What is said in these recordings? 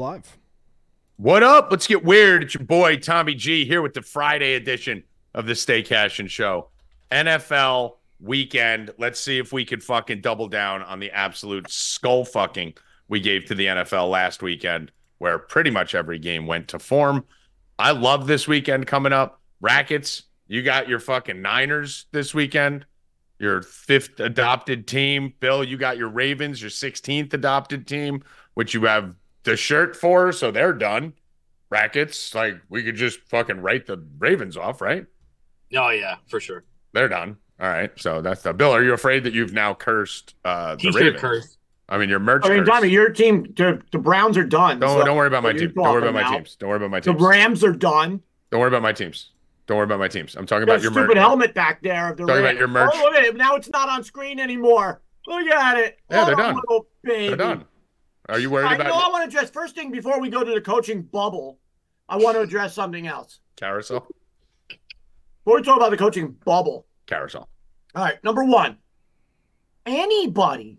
live. What up? Let's get weird. It's your boy Tommy G here with the Friday edition of the Stay Cashin' Show. NFL weekend. Let's see if we could fucking double down on the absolute skull fucking we gave to the NFL last weekend, where pretty much every game went to form. I love this weekend coming up. Rackets, you got your fucking Niners this weekend, your fifth adopted team. Bill, you got your Ravens, your 16th adopted team, which you have the shirt for, so they're done. Rackets, like we could just fucking write the Ravens off, right? Oh yeah, for sure. They're done. All right, so that's the Bill. Are you afraid that you've now cursed uh, the T-shirt Ravens? curse. I mean, your merch. I mean, curse. Tommy, your team, the, the Browns are done. Don't so don't worry about my what are you team. Don't worry about my about? teams. Don't worry about my teams. The. Rams are done. Don't worry about my teams. Don't worry about my teams. I'm talking about your stupid merch. helmet back there of the Talking about your merch. Oh, look at it. Now it's not on screen anymore. Look at it. Yeah, oh, they're done. Little baby. They're done. Are you worried I about know I want to address first thing before we go to the coaching bubble. I want to address something else. carousel? Before we talk about the coaching bubble, Carousel. All right, number one, anybody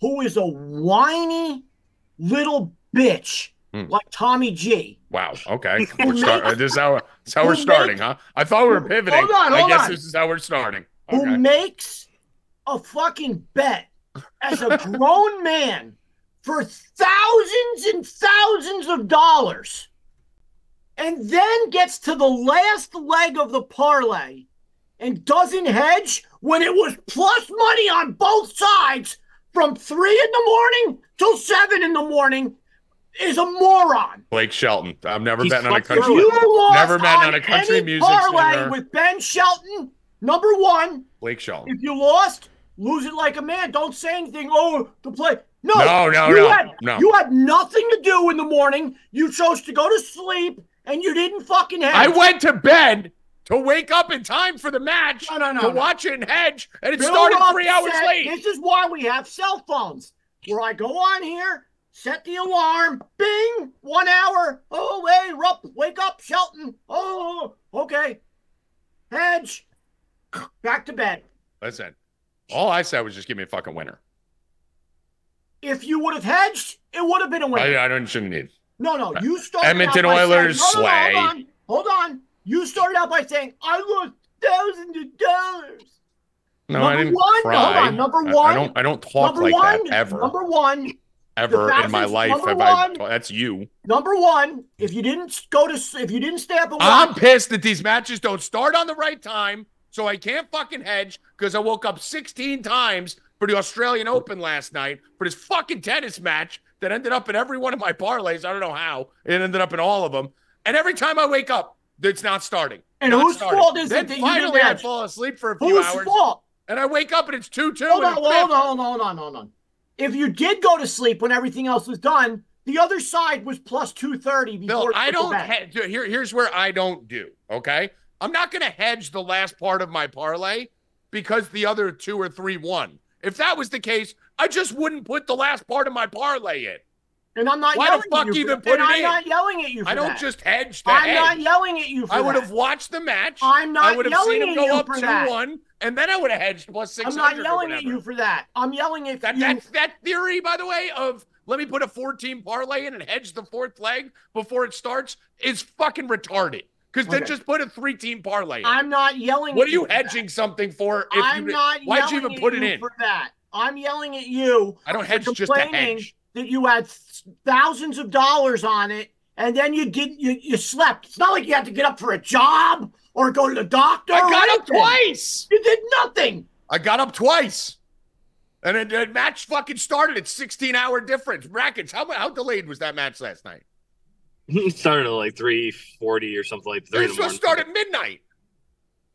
who is a whiny little bitch Hmm. like Tommy G. Wow. Okay. We're start, this is how, this is how we're starting, makes- huh? I thought we were pivoting. Hold on, I guess on. this is how we're starting. who makes a fucking bet as a grown man for thousands and thousands of dollars and then gets to the last leg of the parlay and doesn't hedge when it was plus money on both sides from three in the morning till seven in the morning is a moron. Blake Shelton. I'm never He's betting on a country. you lost Never betting on on a country any music parlay singer. with Ben Shelton, number one, Blake Shelton. if you lost, lose it like a man. Don't say anything. Oh, the play. No, No, no, you no, Had, no. You had nothing to do in the morning. You chose to go to sleep, and you didn't fucking have. I went to bed to wake up in time for the match No, no, no, to no. watch it and hedge, and it Bill started three hours said, late. This is why we have cell phones, where I go on here, set the alarm, bing, one hour. Oh, hey, Rupp, wake up, Shelton. Oh, okay. Hedge. Back to bed. Listen, all I said was just give me a fucking winner. If you would have hedged, it would have been a win. I, I don't shouldn't need. No, no. You started Edmonton out by Oilers, saying, no, no, hold on, hold on. You started out by saying I lost thousands of dollars. No, Number I didn't one, cry. hold on, number I- I, one- don't. I don't talk number like one, that ever. number one, ever in my life have I. That's you. number one. If you didn't go to, if you didn't stay up and I'm watch, pissed that these matches don't start on the right time, so I can't fucking hedge because I woke up 16 times for the Australian Open last night for this fucking tennis match that ended up in every one of my parlays. I don't know how it ended up in all of them, and every time I wake up, it's not starting. And Not whose starting. fault is then it that you finally I fall asleep for a few whose hours, fault? and I wake up and it's two two. Hold on, hold on, hold on, hold on, hold on. If you did go to sleep when everything else was done, the other side was plus two thirty before. Bill, I don't. here, here's where I don't do. Okay, I'm not going to hedge the last part of my parlay because the other two or three won. If that was the case, I just wouldn't put the last part of my parlay in. And I'm not Why the yelling fuck at you. even put and it I'm in? not yelling at you. For I don't that. just hedge the I'm hedge. not yelling at you for I would have watched the match. I'm not I would have seen him go up two that. one, and then I would have hedged plus six I'm not yelling at you for that. I'm yelling at That you. that that theory, by the way, of let me put a 14 parlay in and hedge the fourth leg before it starts is fucking retarded. Because then just put a three team parlay in. I'm not yelling. what at are you for that. hedging something for? If I'm you, not. why'd you yelling even put it in? for that? I'm yelling at you. I don't hedge just to hedge. That you had thousands of dollars on it, and then you didn't. You, you slept. It's not like you had to get up for a job or go to the doctor. I got up twice. You did nothing. I got up twice. And the match fucking started at 16 hour difference. Brackets. How how delayed was that match last night? It started at like three forty or something like It three was in supposed to start at midnight.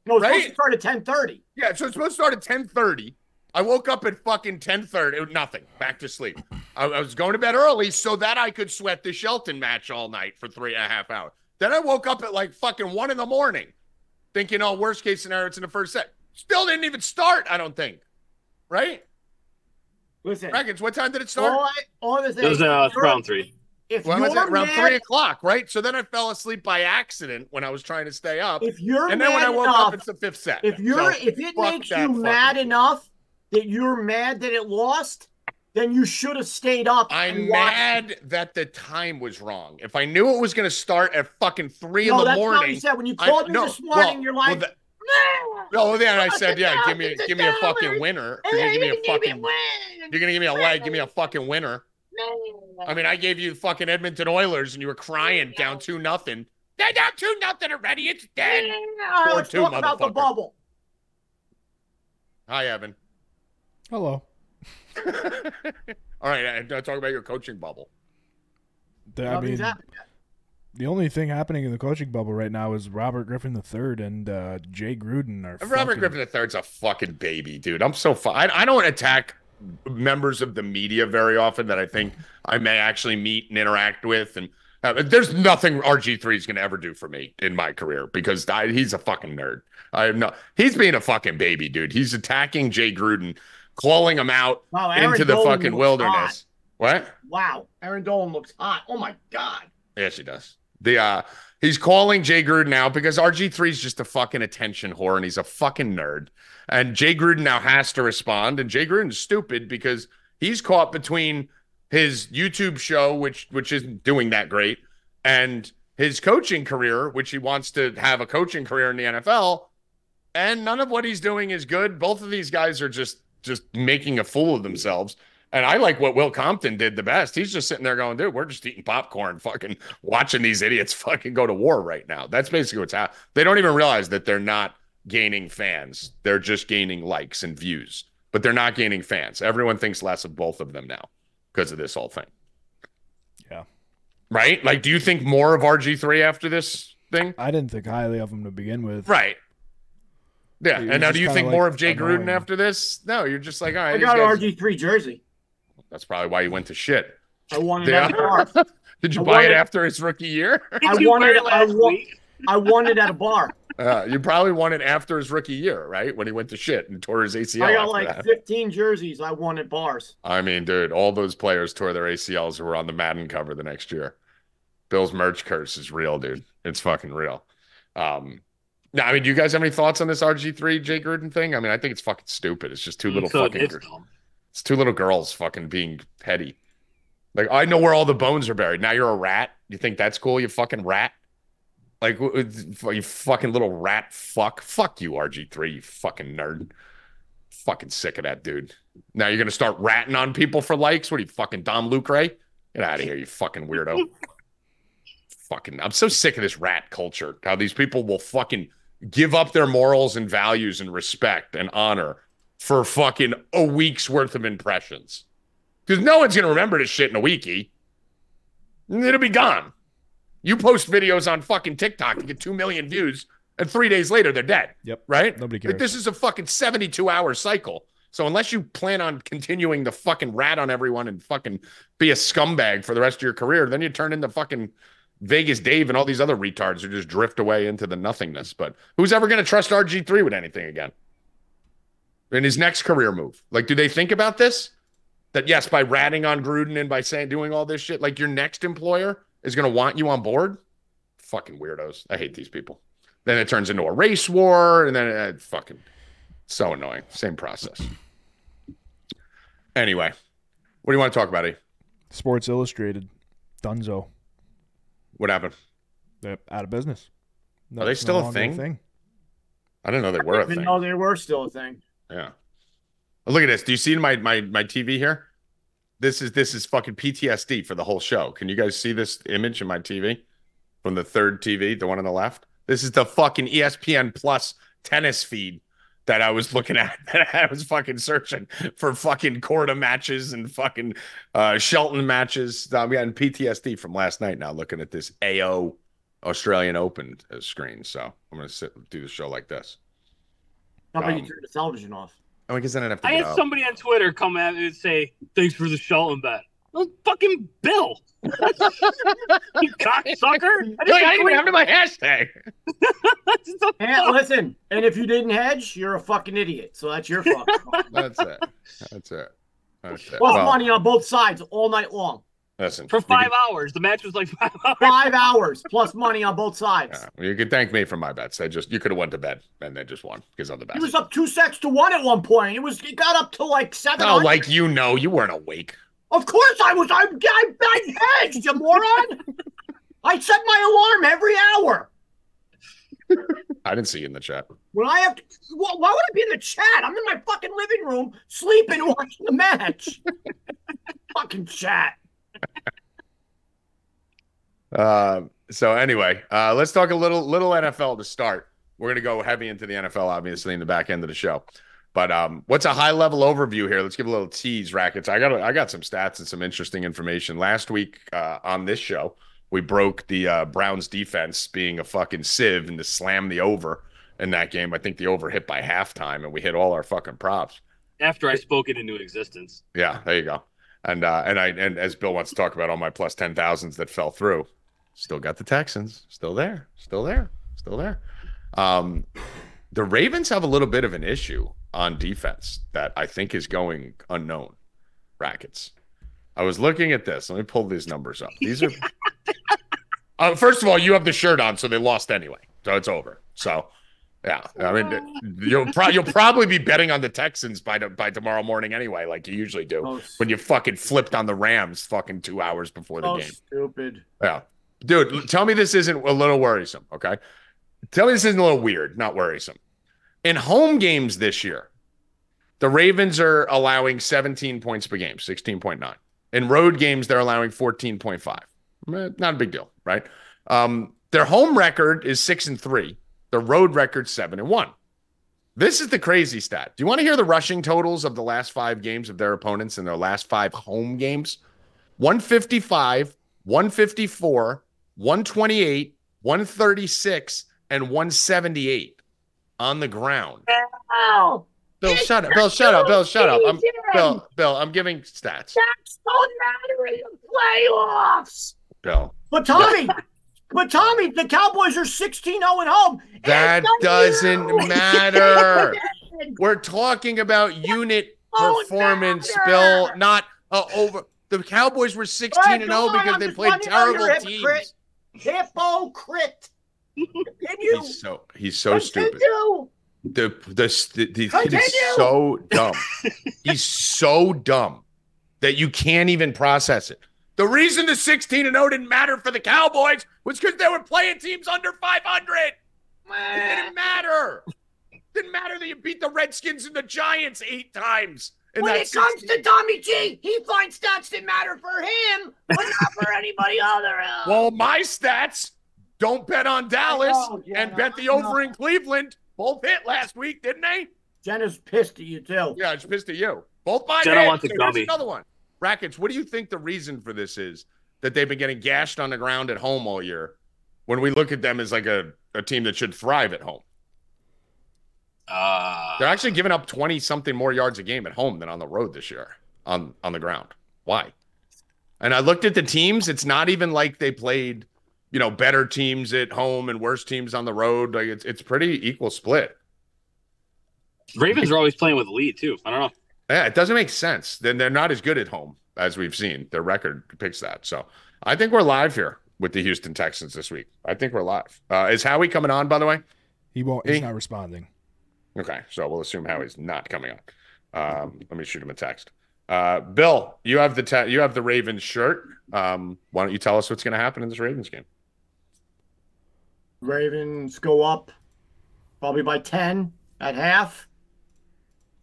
No, it's Right? supposed to start at ten thirty. Yeah, so it's supposed to start at 10:30. I woke up at fucking 10:30. Nothing. Back to sleep. I, I was going to bed early so that I could sweat the Shelton match all night for three and a half hours. Then I woke up at like fucking one in the morning, thinking, oh, worst case scenario, it's in the first set. Still didn't even start, I don't think. Right? Listen, Brackets, what time did it all, start? I, all the It was uh, round three. If Well, you're was it around mad, three o'clock, right? So then I fell asleep by accident when I was trying to stay up. if you're And then when I woke enough, up, it's the fifth set. if you're So if it makes you mad enough that you're mad that it lost, then you should have stayed up. I'm mad that the time was wrong. If I knew it was going to start at fucking three No, in the that's not what morning, you said. When you I- called me no, this morning, well, you're well, like, that- "Nah, oh, then I said, yeah, give me, give me a fucking winner. You're gonna give me a give me a fucking, win." you're gonna give me a leg. Give me a fucking winner. I mean, I gave you fucking Edmonton Oilers, and you were crying down two nothing. They're down two nothing already. It's dead. All right, let's 4-2, talk about the motherfucker. bubble. Hi, Evan. Hello. All right, I, I talk about your coaching bubble. The- I mean, the only thing happening in the coaching bubble right now is Robert Griffin III and uh, Jay Gruden are. Robert fucking- Griffin III's a fucking baby, dude. I'm so fu- I, I don't attack members of the media very often that I think I may actually meet and interact with, and uh, there's nothing RG3 is going to ever do for me in my career because I, he's a fucking nerd. I have no. He's being a fucking baby, dude. He's attacking Jay Gruden, calling him out Wow, into the Dolan fucking wilderness. What? Wow, Erin Dolan looks hot. Oh my god. Yes, he does. The uh he's calling Jay Gruden out because RG3 is just a fucking attention whore and he's a fucking nerd. And Jay Gruden now has to respond. And Jay Gruden's stupid because he's caught between his YouTube show, which which isn't doing that great, and his coaching career, which he wants to have a coaching career in the NFL. And none of what he's doing is good. Both of these guys are just just making a fool of themselves. And I like what Will Compton did the best. He's just sitting there going, dude, we're just eating popcorn, fucking watching these idiots fucking go to war right now. That's basically what's happening. They don't even realize that they're not gaining fans. They're just gaining likes and views, but they're not gaining fans. Everyone thinks less of both of them now because of this whole thing. Yeah. Right? Like, do you think more of RG3 after this thing? I didn't think highly of him to begin with. Right. Yeah. He was and now do you think like, more of Jay Gruden after this? No, you're just like, all right. I got guys- an RG3 jersey. That's probably why you went to shit. I wanted it Yeah. at a. Did you I buy it after his rookie year? I you wanted- it I last wa- week? I won it at a bar. Uh, you probably won it after his rookie year, right? When he went to shit and tore his ACL. I got like that. 15 jerseys I won at bars. I mean, dude, all those players tore their ACLs who were on the Madden cover the next year. Bill's merch curse is real, dude. It's fucking real. Um, now, I mean, do you guys have any thoughts on this RG3 Jay Gruden thing? I mean, I think it's fucking stupid. It's just two little So fucking, it's gir- it's two little girls fucking being petty. Like, I know where all the bones are buried. Now you're a rat. You think that's cool? You fucking rat. Like, you fucking little rat fuck. Fuck you, RG3, you fucking nerd. Fucking sick of that dude. Now you're gonna start ratting on people for likes. What are you fucking Dom Lucre? Get out of here, you fucking weirdo. fucking, I'm so sick of this rat culture. How these people will fucking give up their morals and values and respect and honor for fucking a week's worth of impressions. Because no one's gonna remember this shit in a weekie. It'll be gone. You post videos on fucking TikTok to get two million views, and three days later they're dead. Yep. Right? Nobody Like, cares. this is a fucking 72 hour cycle. So unless you plan on continuing to fucking rat on everyone and fucking be a scumbag for the rest of your career, then you turn into fucking Vegas Dave and all these other retards who just drift away into the nothingness. But who's ever going to trust RG3 with anything again? In his next career move. Like, do they think about this? That yes, by ratting on Gruden and by saying doing all this shit, like your next employer is going to want you on board? Fucking weirdos. I hate these people. Then it turns into a race war, and then uh, fucking so annoying. Same process. Anyway, what do you want to talk about? E? Sports Illustrated, Dunzo, What happened? they're out of business. Are they That's still a longer thing? I didn't know they were a thing. though they were still a thing. Yeah. Look at this. Do you see my my my TV here? This is this is fucking PTSD for the whole show. Can you guys see this image in my TV from the third TV, the one on the left? This is the fucking ESPN Plus tennis feed that I was looking at. That I was fucking searching for fucking Korda matches and fucking uh, Shelton matches. I'm getting PTSD from last night now looking at this AO Australian Open uh, screen. So I'm gonna sit do the show like this. How about Um, you turn the television off? I mean, because then I'd have to I had up. somebody on Twitter come at me and say, "Thanks for the Shelton bet." Well, fucking Bill, you cocksucker! Look, I didn't even have it in my hashtag. And listen, and if you didn't hedge, you're a fucking idiot. So that's your fucking fault. That's it. That's it. That's it. Lost Well, money on both sides all night long. Listen, for five can- hours. The match was like five hours. Five hours plus money on both sides. Yeah, you could thank me for my bets. I just you could have went to bed and then just won because I'm the He best. was up two sets to one at one point. It was it got up to like seven. Oh, like you know, you weren't awake. Of course I was. I I, I hedged, you moron. I set my alarm every hour. I didn't see you in the chat. When I have to, why why would I be in the chat? I'm in my fucking living room, sleeping, watching the match. fucking chat. Uh, so anyway, uh, let's talk a little little NFL to start. We're gonna go heavy into the NFL, obviously, in the back end of the show. But um, what's a high level overview here? Let's give a little tease, rackets. I got I got some stats and some interesting information. Last week uh, on this show, we broke the uh, Browns defense being a fucking sieve and to slam the over in that game. I think the over hit by halftime, and we hit all our fucking props. After I spoke it into existence. Yeah, there you go. And uh, and I and as Bill wants to talk about all my plus ten thousands that fell through, still got the Texans, still there, still there, still there. Um, the Ravens have a little bit of an issue on defense that I think is going unknown. Rackets. I was looking at this. Let me pull these numbers up. These are. uh, first of all, you have the shirt on, so they lost anyway, so it's over. So, yeah, I mean, you'll pro- you'll probably be betting on the Texans by the, by tomorrow morning anyway, like you usually do Oh, when you fucking flipped on the Rams fucking two hours before the so game. stupid. Yeah. Dude, tell me this isn't a little worrisome, okay? Tell me this isn't a little weird, not worrisome. In home games this year, the Ravens are allowing 17 points per game, 16.9. In road games, they're allowing 14.5. Eh, Not a big deal, right? Um, their home record is six and three. Their road record seven and one. This is the crazy stat. Do you want to hear the rushing totals of the last five games of their opponents in their last five home games? 155, 154, 128, 136, and 178 on the ground. Oh, Bill, It's shut up. Bill, shut up. Bill, shut up. I'm. Bill, Bill, I'm giving stats. that's don't matter in the playoffs. Bill, But Tommy, but Tommy, the Cowboys are 16-0 at home. that doesn't new matter. We're talking about unit Don't performance, matter. Bill, not uh, over. The Cowboys were 16 and 0 on, because I'm they played running on your terrible hypocrite. teams. Hypocrite. Continue. He's so he's so stupid. The the, the, the kid is so dumb. he's so dumb that you can't even process it. The reason the 16 and 0 didn't matter for the Cowboys was because they were playing teams under 500. It didn't matter. Didn't matter that you beat the Redskins and the Giants eight times. in When that it comes to Tommy G, he finds stats that matter for him, but not for anybody other else. Well, my stats don't bet on Dallas know, and bet the over in Cleveland. Both hit last week, didn't they? Jenna's pissed at you too. Yeah, it's pissed at you. Both mine Jenna hit. wants a So here's gummy. Another one. Rackets, what do you think the reason for this is that they've been getting gashed on the ground at home all year when we look at them as like a, a team that should thrive at home? Uh, They're actually giving up 20 something more yards a game at home than on the road this year on, on the ground. Why? And I looked at the teams. It's not even like they played, you know, better teams at home and worse teams on the road. Like it's it's pretty equal split. Ravens are always playing with lead too. I don't know. Yeah, it doesn't make sense. Then they're not as good at home as we've seen. Their record depicts that. So I think we're live here with the Houston Texans this week. I think we're live. Uh, is Howie coming on, by the way? He won't. He's Hey. not responding. Okay, so we'll assume Howie's not coming on. Um, let me shoot him a text. Uh, Bill, you have the te- you have the Ravens shirt. Um, why don't you tell us what's going to happen in this Ravens game? Ravens go up probably by 10 at half.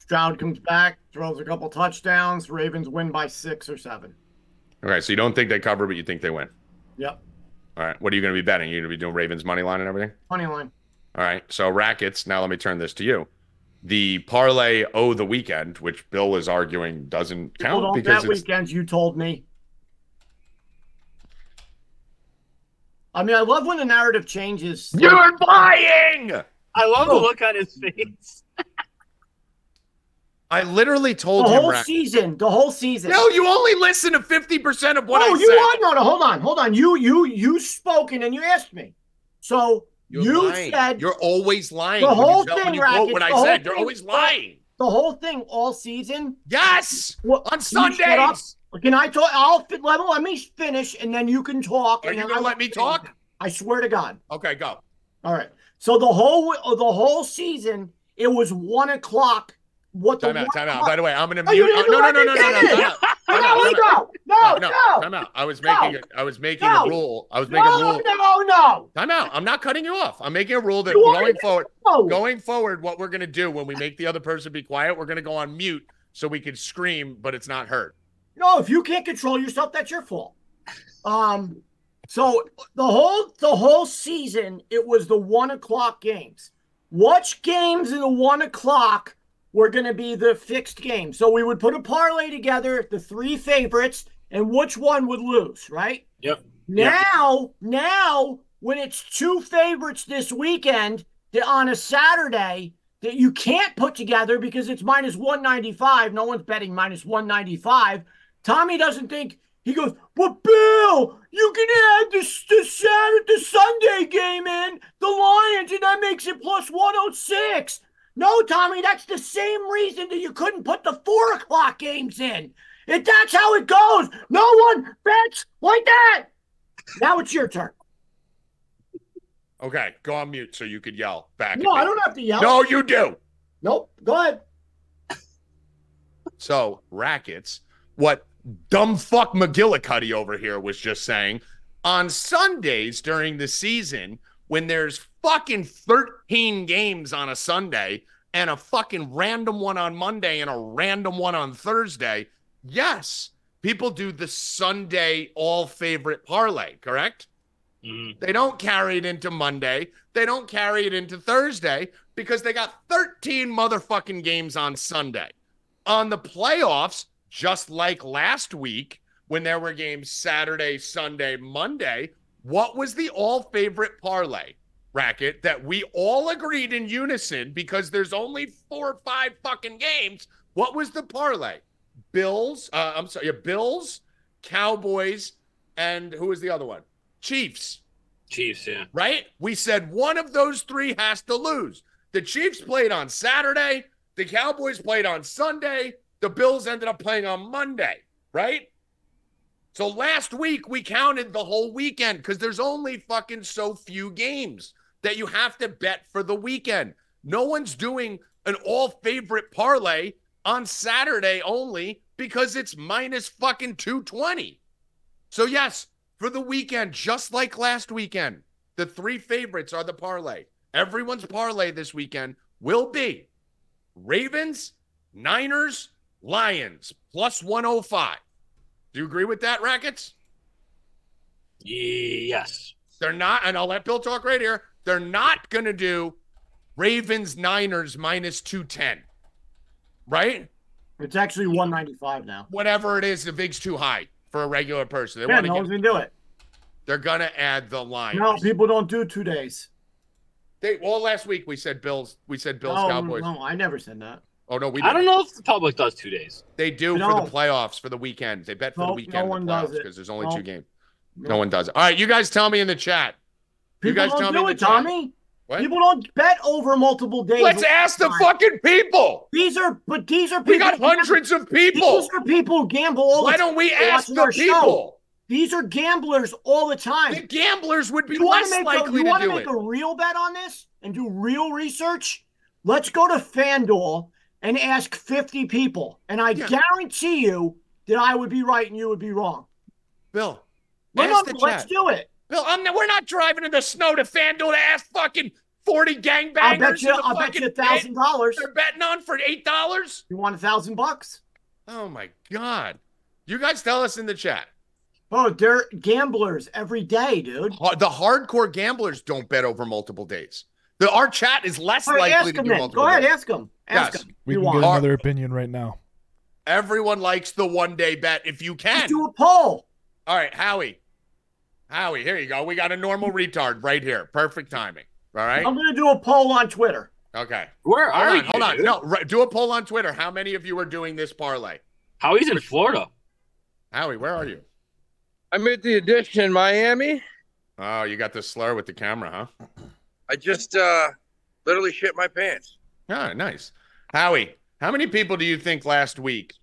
Stroud comes back, throws a couple touchdowns. Ravens win by six or seven. Okay, so you don't think they cover, but you think they win. Yep. All right, what are you going to be betting? You're going to be doing Ravens money line and everything. Money line. All right. So rackets. Now let me turn this to you. The parlay oh the weekend, which Bill was arguing doesn't People count don't because bet it's weekends, you told me. I mean, I love when the narrative changes. you're lying. I love the Oh. look on his face. I literally the told him. whole Rack- season. The whole season. no, you only listen to fifty percent of what I said. oh, I you said. are no, no. Hold on, hold on. You, you, you spoke and you asked me. So You're you lying. said you're always lying. The you whole thing, you quote Rackets, what I the said. You're thing- always lying. the whole thing all season. Yes, What, on Can you shut up? Sundays. Can I talk? I'll fit level. Let me finish, and then you can talk. Are and you gonna I let me finish. talk? I swear to God. Okay, go. All right. So the whole the whole season, it was one o'clock. What the Time out. Time out. By the way, I'm gonna Oh, mute. didn't no, no, no, no, no, no, finish. time out. Time No, out, we time out. go. No, no, no, time out. I was No. making a, I was making No. a rule. I was making a no, rule. no, no, Time out. I'm not cutting you off. I'm making a rule that going forward, no. going forward, what we're gonna do when we make the other person be quiet, we're gonna go on mute so we can scream, but it's not heard. No, if you can't control yourself, that's your fault. Um, so the whole the whole season, it was the one o'clock games. Which games in the one o'clock were going to be the fixed game. So we would put a parlay together, the three favorites, and which one would lose, right? Yep. Yep. Now, now when it's two favorites this weekend that on a Saturday that you can't put together because it's minus 195. No one's betting minus 195. Tommy doesn't think he goes, but Bill, you can add the, the Saturday, the Sunday game in, the Lions, and that makes it plus 106. No, Tommy, that's the same reason that you couldn't put the four o'clock games in. If that's how it goes, no one bets like that. Now it's your turn. Okay, go on mute so you could yell back. No. I don't have to yell. No, you do. Nope. Go ahead. So rackets, what dumb fuck McGillicuddy over here was just saying on Sundays during the season when there's fucking 13 games on a Sunday and a fucking random one on Monday and a random one on Thursday. Yes, people do the Sunday all favorite parlay, correct? Mhm. They don't carry it into Monday. They don't carry it into Thursday because they got 13 motherfucking games on Sunday. On the playoffs, just like last week when there were games Saturday, Sunday, Monday, what was the all favorite parlay racket that we all agreed in unison because there's only four or five fucking games? What was the parlay? Bills, uh, I'm sorry, yeah, Bills, Cowboys, and who was the other one? Chiefs Chiefs, yeah. right? We said one of those three has to lose. The Chiefs played on Saturday, the Cowboys played on Sunday, the Bills ended up playing on Monday, right? So last week we counted the whole weekend because there's only fucking so few games that you have to bet for the weekend. No one's doing an all favorite parlay on Saturday only because it's minus fucking 220. So, yes, for the weekend, just like last weekend, the three favorites are the parlay. Everyone's parlay this weekend will be Ravens, Niners, Lions, plus 105. Do you agree with that, Rackets? Yes. They're not, and I'll let Bill talk right here. They're not going to do Ravens, Niners minus 210, right? It's actually 195 now. Whatever it is, the VIG's too high for a regular person. They Yeah, want no to one's gonna do it. they're going to add the Lions. No, people don't do two days. They, well, last week we said Bills, we said Bills, no, Cowboys. no, I never said that. Oh, no, we I didn't. don't know if the public does two days. They do No. for the playoffs for the weekend. They bet for the weekend no the one does playoffs because there's only Nope. two games. No one does it. All right, you guys tell me in the chat. You People guys don't tell do in it. Tommy. What? People don't bet over multiple days. Let's ask the fucking people. These are, but these are people. We got hundreds of people. These are people who gamble all the time. Why don't we ask the our show. people? These are gamblers all the time. The gamblers would be you want less to make, a, you to want to do make it. a real bet on this and do real research? Let's go to FanDuel and ask 50 people. And I Yeah. guarantee you that I would be right and you would be wrong. Bill, ask no, the let's chat. do it. Bill, I'm not, we're not driving in the snow to FanDuel to ask fucking 40 gangbangers. I'll bet you. I'll bet you a thousand dollars. They're betting on for $8? You want a thousand bucks? Oh my God. You guys tell us in the chat. Oh, they're gamblers every day, dude. The hardcore gamblers don't bet over multiple days. The, our chat is less right, likely to do then. multiple Go ahead, days. ask them. Ask Yes. them. We You can want? get another opinion right now. Everyone likes the one day bet if you can. Let's do a poll. All right, Howie. Howie, here you go. We got a normal retard right here. Perfect timing. All right. I'm going to do a poll on Twitter. Okay. Where Hold are on. you? Hold on. No, right, do a poll on Twitter. How many of you are doing this parlay? Howie's in Florida. Howie, where are you? I'm at the addition in Miami. Oh, you got the slur with the camera, huh? I just uh literally shit my pants. Ah, nice. Howie, How many people do you think last week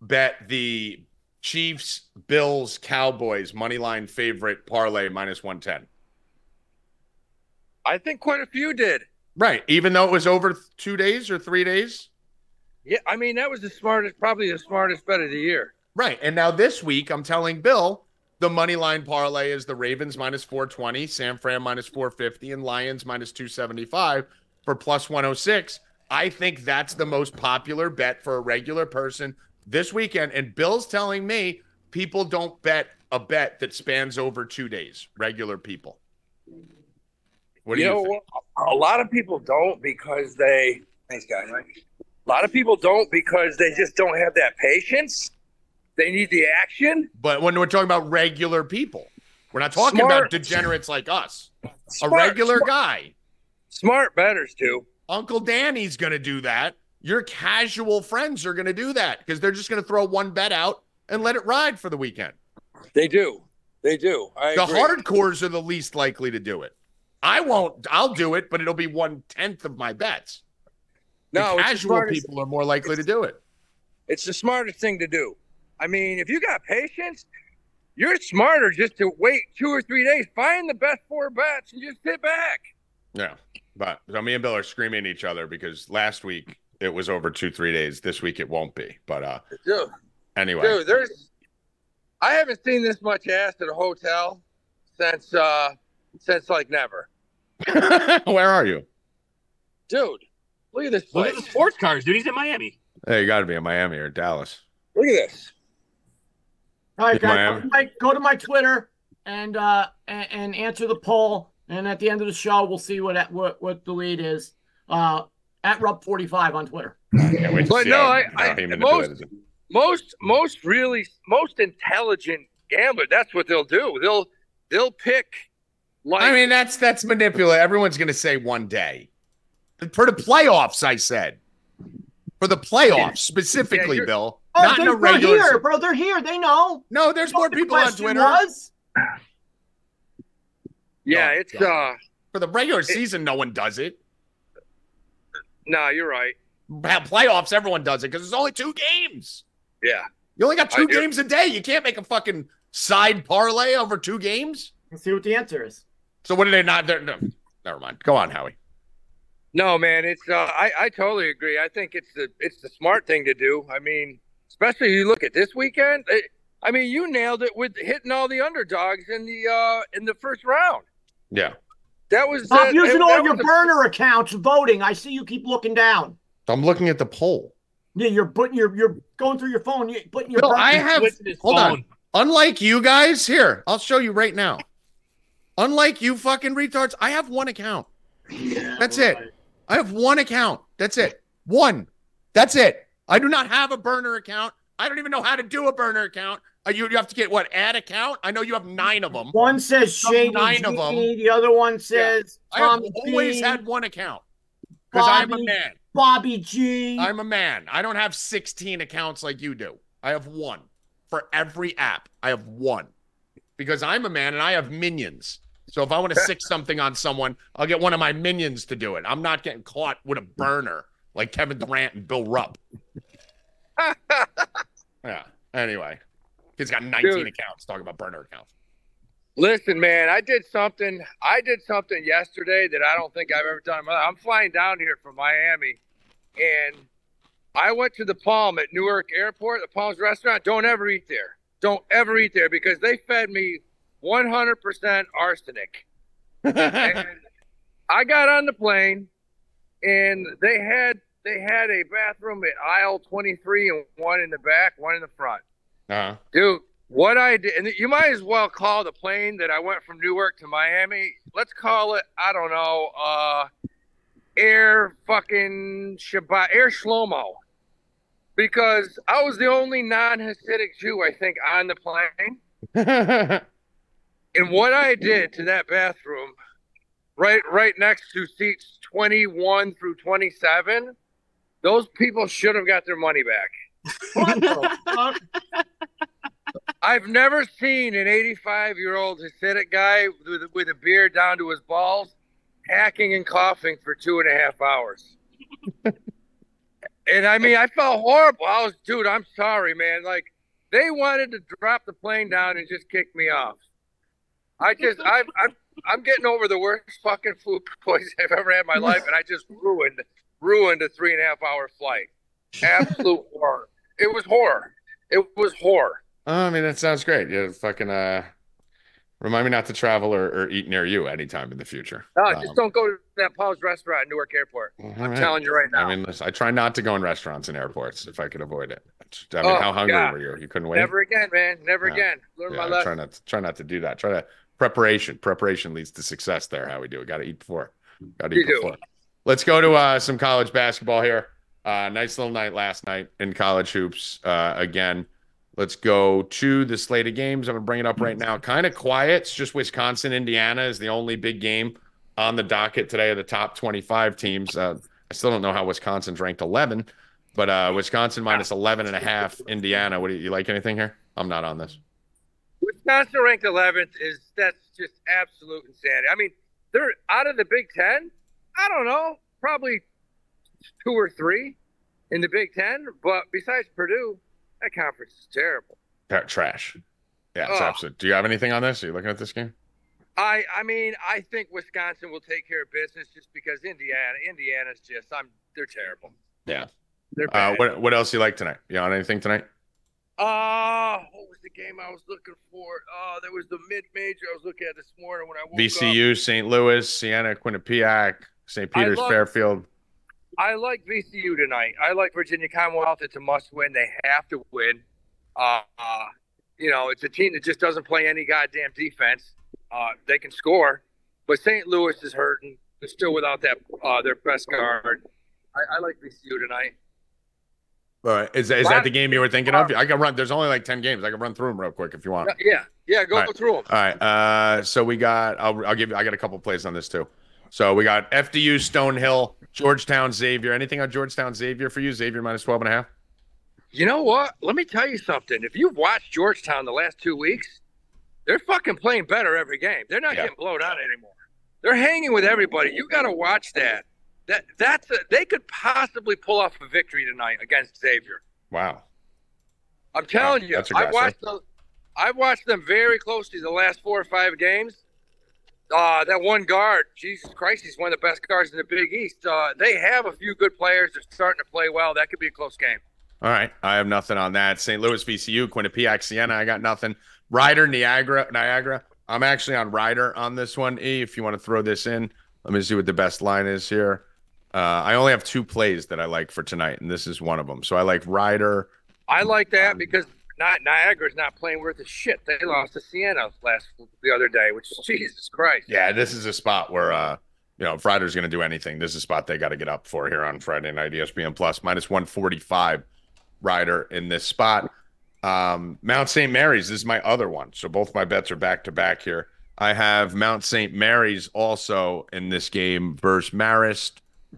bet the Chiefs, Bills, Cowboys money line favorite parlay minus 110? I think quite a few did. Right. Even though it was over two days or three days? Yeah, I mean that was the smartest, probably the smartest bet of the year. Right. And now this week, I'm telling Bill the money line parlay is the Ravens minus 420, San Fran minus 450, and Lions minus 275 for plus 106. I think that's the most popular bet for a regular person this weekend. And Bill's telling me people don't bet a bet that spans over two days, regular people. What do you, know, think? a lot of people don't because they. Thanks, guys. A lot of people don't because they just don't have that patience. They need the action. But when we're talking about regular people, we're not talking Smart. about degenerates like us. Smart, a regular smart, guy. smart betters do. Uncle Danny's going to do that. Your casual friends are going to do that because they're just going to throw one bet out and let it ride for the weekend. They do. They do. I The agree. hardcores are the least likely to do it. I won't. I'll do it, but it'll be one tenth of my bets. No, the casual smartest- people are more likely to do it. It's the smartest thing to do. I mean, if you got patience, you're smarter just to wait two or three days, find the best four bets, and just sit back. Yeah, but so me and Bill are screaming at each other because last week it was over two three days. This week it won't be. But uh, Dude, anyway, dude, there's. I haven't seen this much ass at a hotel since uh since like never. where are you? Dude, look at this Look at the sports cars, dude. He's in Miami. Hey, you got to be in Miami or Dallas. Look at this. All right, guys, go to, my, go to my Twitter and uh and, and answer the poll. And at the end of the show, we'll see what what what the lead is. Uh, at Rub forty five on Twitter. Can't wait to But see no, how- I- I- most- Most most really most intelligent gambler, that's what they'll do. They'll they'll pick like I mean, that's that's manipulate. Everyone's going to say one day for the playoffs. I said for the playoffs specifically, you're- Bill. Oh, not they, in a are here, bro. They're here. They know. No, there's You know more the people on Twitter. Was? Yeah, it's God. uh For the regular season, no one does it. no, you're right. Have playoffs, everyone does it because there's only two games. Yeah. You only got two do. games a day. You can't make a fucking side parlay over two games. Let's see what the answer is. So what do they not? they're- No, never mind. Go on, Howie. No, man, it's uh, I I totally agree. I think it's the it's the smart thing to do. I mean, especially you look at this weekend. It, I mean, you nailed it with hitting all the underdogs in the uh in the first round. Yeah, That was Stop that- using that all was your the- burner accounts voting. I see you keep looking down. I'm looking at the poll. Yeah, you're putting your you're going through your phone. You're putting your Bill, I have. Switching his Hold on. Unlike you guys, here I'll show you right now. Unlike you fucking retards, I have one account. Yeah, That's it. I have one account. That's it. One. That's it. I do not have a burner account. I don't even know how to do a burner account. Uh, you, you have to get what? ad account? I know you have nine of them. One says Some Shady nine of 'em. G, the other one says I have Tommy always G, had one account because I'm a man. Bobby G. I'm a man. I don't have 16 accounts like you do. I have one for every app. I have one because I'm a man and I have minions. So if I want to sick something on someone, I'll get one of my minions to do it. I'm not getting caught with a burner like Kevin Durant and Bill Rupp. yeah. Anyway, he's got 19 Dude. accounts talking about burner accounts. Listen, man, I did something. I did something yesterday that I don't think I've ever done. in my life. I'm flying down here from Miami, and I went to the Palm at Newark Airport, the Palms restaurant. Don't ever eat there. Don't ever eat there because they fed me 100% arsenic. and I got on the plane, and they had they had a bathroom at aisle 23 and one in the back, one in the front. Uh, Dude, what I did, and you might as well call the plane that I went from Newark to Miami. Let's call it, I don't know, uh, Air fucking Shabbat, Air Shlomo. Because I was the only non Hasidic Jew, I think, on the plane. And what I did to that bathroom, right, right next to seats 21 through 27, those people should have got their money back. What the fuck? I've never seen an 85 year old Hasidic guy with, with a beard down to his balls hacking and coughing for two and a half hours. and I mean, I felt horrible. I was, dude, I'm sorry, man. Like they wanted to drop the plane down and just kick me off. I just, I'm, I'm, I'm getting over the worst fucking food poisoning I've ever had in my life, and I just ruined, ruined a three and a half hour flight. Absolute horror. It was horror. It was horror. Oh, I mean, that sounds great. You fucking uh, remind me not to travel or, or eat near you anytime in the future. No, Um, just don't go to that Paul's restaurant in Newark Airport. I'm right. telling you right now. I mean, listen, I try not to go in restaurants and airports if I could avoid it. I mean, Oh, how hungry God. were you? You couldn't wait. Never again, man. Never Yeah. again. Learn Yeah, my lesson. try not to try not to do that. Try to preparation. Preparation leads to success. There, how we do it. Got to eat before. Got to You eat do. before. Let's go to uh, some college basketball here. Uh, nice little night last night in college hoops. Uh, again, let's go to the slate of games. I'm gonna bring it up right now. Kind of quiet. It's just Wisconsin, Indiana is the only big game on the docket today of the top 25 teams. Uh, I still don't know how Wisconsin's ranked 11, but uh, Wisconsin minus 11 and a half. Indiana. What do you, you like? Anything here? I'm not on this. Wisconsin ranked 11th is that's just absolute insanity. I mean, they're out of the Big Ten. I don't know, probably two or three in the Big Ten. But besides Purdue, that conference is terrible. Trash. Yeah, it's absolute. Do you have anything on this? Are you looking at this game? I I mean, I think Wisconsin will take care of business just because Indiana, Indiana's just I'm they're terrible. Yeah. They're Uh, bad. what what else you like tonight? You on anything tonight? Uh, what was the game I was looking for? Oh, there was the mid major I was looking at this morning when I woke up. VCU, St. Louis, Siena, Quinnipiac, St. Peter's, love- Fairfield. I like VCU tonight. I like Virginia Commonwealth. It's a must win. They have to win. Uh, uh, you know, it's a team that just doesn't play any goddamn defense. Uh, they can score, but St. Louis is hurting. They're still without that uh, their best guard. I, I like VCU tonight. All right. Is, is that the game you were thinking of? I can run. There's only like 10 games. I can run through them real quick if you want. Yeah, yeah, go right. through them. All right. Uh, so we got, I'll, I'll give you, I got a couple plays on this too. So we got FDU, Stonehill, Georgetown, Xavier. Anything on Georgetown, Xavier for you? Xavier minus 12 and a half? You know what? Let me tell you something. If you've watched Georgetown the last two weeks, they're fucking playing better every game. They're not Yeah. getting blown out anymore. They're hanging with everybody. You got to watch that. That that's a, they could possibly pull off a victory tonight against Xavier. Wow. I'm telling you, I watched them. I watched them very closely the last four or five games. Uh, that one guard, Jesus Christ, he's one of the best guards in the Big East. Uh, they have a few good players. They're starting to play well. That could be a close game. All right. I have nothing on that. St. Louis, VCU, Quinnipiac, Siena. I got nothing. Rider, Niagara, Niagara. I'm actually on Rider on this one. E, if you want to throw this in, let me see what the best line is here. Uh, I only have two plays that I like for tonight, and this is one of them. So I like Rider. I like that because not Niagara's not playing worth a shit. They lost to Siena last the other day, which is Jesus Christ. Yeah, this is a spot where uh, you know, if Rider's going to do anything, this is a spot they got to get up for here on Friday night. ESPN Plus minus 145 rider in this spot. Um, Mount St. Mary's this is my other one. So both my bets are back to back here. I have Mount St. Mary's also in this game versus Marist.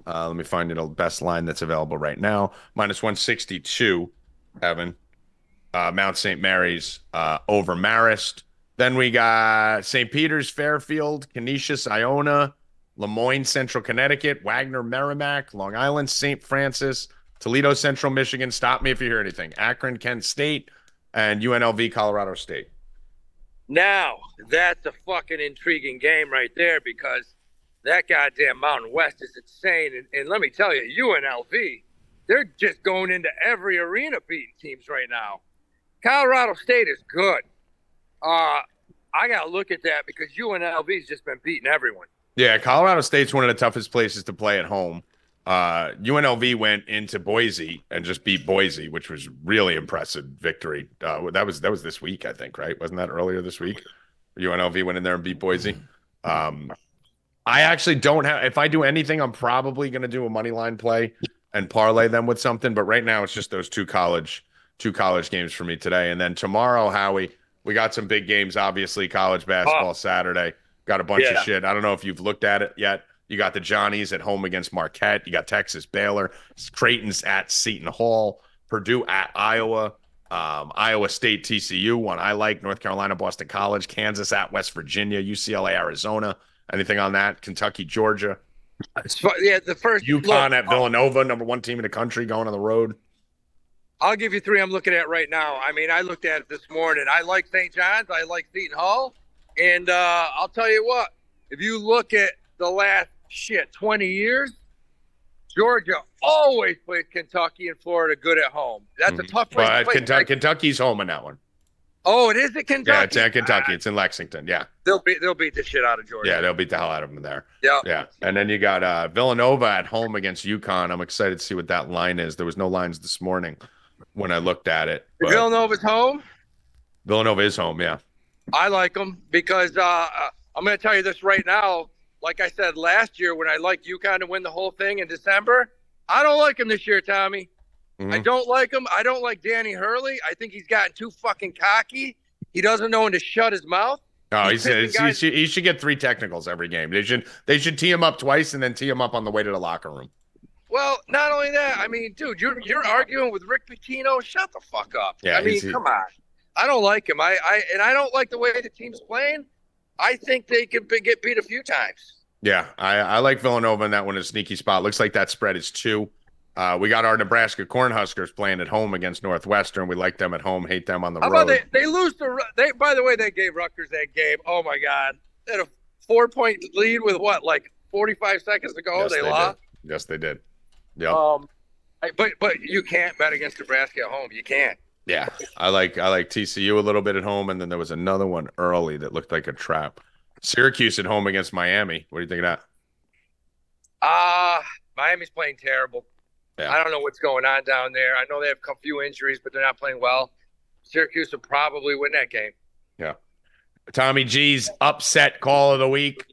Uh, let me find the best line that's available right now. Minus 162, Evan. Uh, Mount St. Mary's uh, over Marist. Then we got St. Peter's, Fairfield, Canisius, Iona, Le Moyne, Central Connecticut, Wagner, Merrimack, Long Island, St. Francis, Toledo, Central Michigan. Stop me if you hear anything. Akron, Kent State, and UNLV, Colorado State. Now that's a fucking intriguing game right there because that goddamn Mountain West is insane. And, and let me tell you, UNLV, they're just going into every arena beating teams right now. Colorado State is good. Uh, I got to look at that because UNLV's just been beating everyone. Yeah, Colorado State's one of the toughest places to play at home. Uh, UNLV went into Boise and just beat Boise, which was really impressive victory. Uh, that was that was this week, I think, right? Wasn't that earlier this week? UNLV went in there and beat Boise. Um, I actually don't have. If I do anything, I'm probably going to do a money line play and parlay them with something. But right now, it's just those two college two college games for me today, and then tomorrow, Howie, we got some big games. Obviously, college basketball Saturday. Got a bunch Yeah. of shit. I don't know if you've looked at it yet. You got the Johnnies at home against Marquette. You got Texas Baylor. Creighton's at Seton Hall. Purdue at Iowa. Um, Iowa State TCU, one I like. North Carolina, Boston College. Kansas at West Virginia. UCLA, Arizona. Anything on that? Kentucky, Georgia. Yeah, the first UConn look, at Villanova, number one team in the country, going on the road. I'll give you three I'm looking at right now. I mean, I looked at it this morning. I like St. John's. I like Seton Hall. And uh, I'll tell you what, if you look at the last shit 20 years, Georgia always plays Kentucky and Florida good at home. That's a Mhm. tough place to But. Kentucky, Kentucky's home in that one. Oh, it is at Kentucky. Yeah, it's at Kentucky. It's in Lexington. Yeah, They'll beat they'll beat the shit out of Georgia. yeah, they'll beat the hell out of them there. Yeah. Yeah, and then you got uh, Villanova at home against UConn. I'm excited to see what that line is. There was no lines this morning when I looked at it. But Villanova's home. Villanova is home. Yeah, I like them because uh, uh, I'm going to tell you this right now. Like I said last year, when I liked UConn to win the whole thing in December, I don't like him this year, Tommy. I Mhm. don't like him. I don't like Danny Hurley. I think he's gotten too fucking cocky. He doesn't know when to shut his mouth. Oh, He's he's, picking he's, he, should, he should get three technicals every game. They should they should tee him up twice and then tee him up on the way to the locker room. Well, not only that, I mean, dude, you're you're arguing with Rick Pitino. Shut the fuck up. Yeah, I mean, he's- come on. I don't like him. I, I and I don't like the way the team's playing. I think they could be, get beat a few times. Yeah, I, I like Villanova in that one. A sneaky spot. Looks like that spread is two. Uh, we got our Nebraska Cornhuskers playing at home against Northwestern. We like them at home, hate them on the How road. about they, they lose Ru- they? By the way, they gave Rutgers that game. Oh my God, they had a four point lead with what, like forty five seconds to go. Yes, they, they lost. did. Yes, they did. Yep. Um, I- but but you can't bet against Nebraska at home. You can't. Yeah, I like I like TCU a little bit at home, and then there was another one early that looked like a trap. Syracuse at home against Miami. What do you think of that? Ah, Miami's playing terrible. Yeah. I don't know what's going on down there. I know they have a few injuries, but they're not playing well. Syracuse will probably win that game. Yeah. Tommy G's upset call of the week.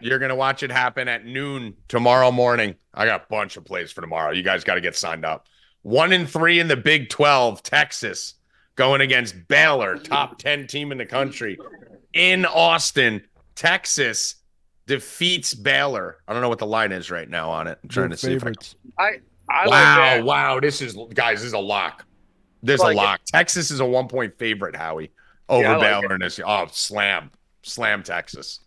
You're gonna watch it happen at noon tomorrow morning. I got a bunch of plays for tomorrow. You guys got to get signed up. One and three in the Big Twelve, Texas going against Baylor, top ten team in the country in Austin. Texas defeats Baylor. I don't know what the line is right now on it. I'm trying They're to see if I favorites. I I wow, like wow. This is guys, this is a lock. There's Like a it. lock. Texas is a one point favorite, Howie, over Yeah, I like Baylor in this. Oh, slam. Slam Texas.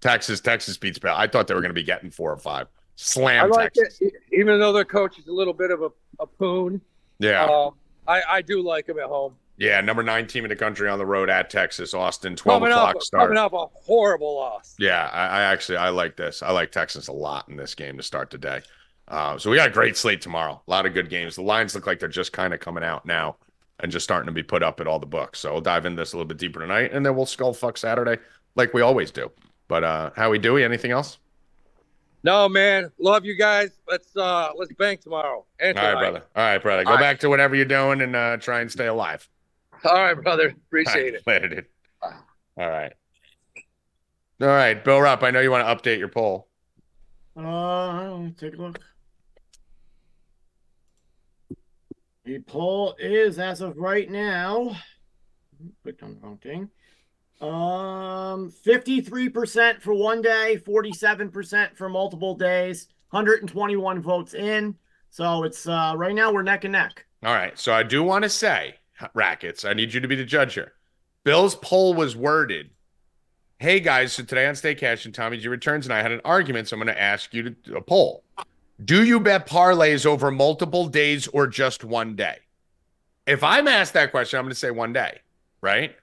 Texas, Texas beats Baylor. I thought they were gonna be getting four or five. I Slam like Texas. it, even though their coach is a little bit of a, a poon. Yeah. Um, I I do like him at home. yeah. Number nine team in the country on the road at Texas, Austin, 12 Coming o'clock up, start. coming up a horrible loss. Yeah, I, I actually I like this. I like Texas a lot in this game to start the day. Uh, so we got a great slate tomorrow. A lot of good games. The lines look like they're just kind of coming out now and just starting to be put up at all the books. So we'll dive into this a little bit deeper tonight, and then we'll skull fuck Saturday like we always do. But uh, how we do? Anything else? No man, love you guys. Let's uh let's bank tomorrow. And All right, tonight. brother. All right, brother. Go All right. back to whatever you're doing and uh, try and stay alive. All right, brother. Appreciate it. Later, dude. All right. All right, Bill Rupp. I know you want to update your poll. Uh, take a look. The poll is as of right now. Clicked on the wrong thing. Um, fifty-three percent for one day, forty-seven percent for multiple days. Hundred and twenty-one votes in. So it's uh right now we're neck and neck. All right. So I do want to say, Rackets, I need you to be the judge here. Bill's poll was worded. Hey guys, so today on Stay Cashin' Tommy G returns, and I had an argument, so I'm going to ask you to do a poll. Do you bet parlays over multiple days or just one day? If I'm asked that question, I'm going to say one day, right?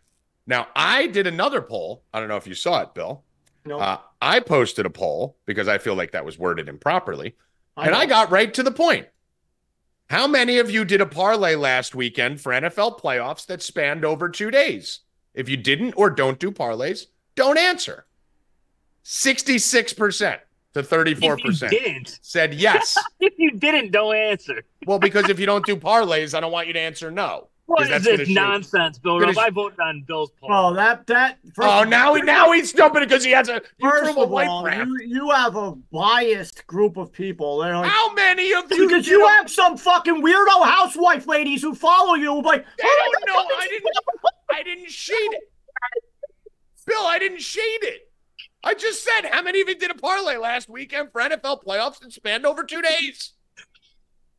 Now, I did another poll. I don't know if you saw it, Bill. No, Uh, I posted a poll because I feel like that was worded improperly. and I got right to the point. How many of you did a parlay last weekend for NFL playoffs that spanned over two days? If you didn't or don't do parlays, don't answer. 66% to 34% you didn't, said yes. if you didn't, don't answer. well, because if you don't do parlays, I don't want you to answer no. What 'Cause is that's this nonsense, Bill? gonna Rupp? I voted on Bill's poll. Oh, that that. Oh, now he now he's jumping because he has a First threw him a of all, you, you have a biased group of people. They're like, How many of you because did you have some fucking weirdo housewife ladies who follow you like They "Oh don't know. I didn't. I didn't shade it. Bill, I didn't shade it. I just said how many of you did a parlay last weekend for NFL playoffs that spanned over two days?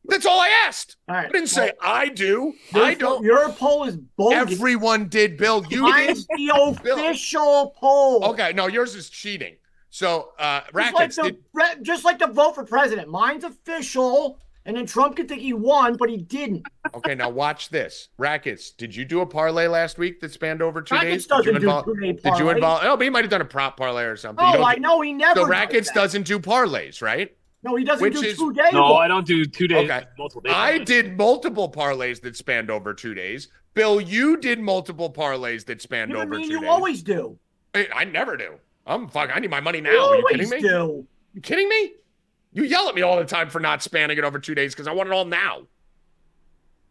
That's all I asked. All right, I didn't say I do. I don't. Your poll is bogus. Everyone did, Bill. You Mine's did. the official poll. Okay, no, yours is cheating So, uh, Just like, rackets. the, did, just like the vote for president. Mine's official, and then Trump could think he won, but he didn't. okay, now watch this. Rackets. Did you do a parlay last week that spanned over two Rackets days? Did you doesn't do involve? two-day Did you involve? Oh, but he might have done a prop parlay or something. Oh, I know he never. So does Rackets that. doesn't do parlays, right? No, he doesn't which do is- two days. No, I don't do two days, Okay. multiple days. I did multiple parlays that spanned over two days. Bill, you did multiple parlays that spanned You know over I mean? two You days. You always do. I, I never do. I'm fuck. I need my money now. You Are you always kidding me? do. You kidding me? You yell at me all the time for not spanning it over two days because I want it all now.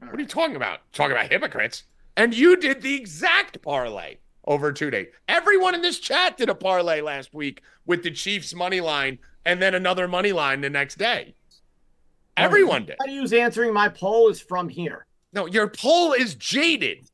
What are you talking about? Talking about hypocrites. And you did the exact parlay over two days. Everyone in this chat did a parlay last week with the Chiefs money line and then another money line the next day. Everyone did. Anybody who's answering my poll is from here. No, your poll is jaded.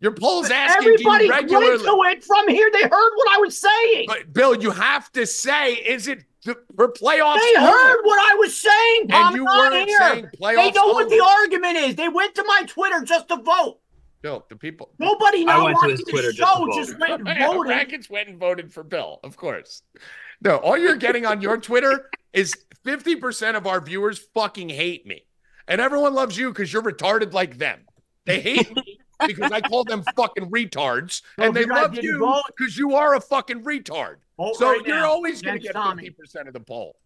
Your poll's asking Everybody you regularly. went to it from here. They heard what I was saying. But Bill, you have to say, is it the, for playoffs? They only? heard what I was saying. Tom, and you not weren't here. saying playoffs. They know what the argument is. They went to my Twitter just to vote. Bill, the people. Nobody I now went to watching his the Twitter just to vote. just went and Yeah, voted. Rackets went and voted for Bill, of course. No, all you're getting on your Twitter is 50% of our viewers fucking hate me. And everyone loves you because you're retarded like them. They hate me because I call them fucking retards. So and they love you because you are a fucking retard. So right you're now always going to get Tommy. 50% of the poll.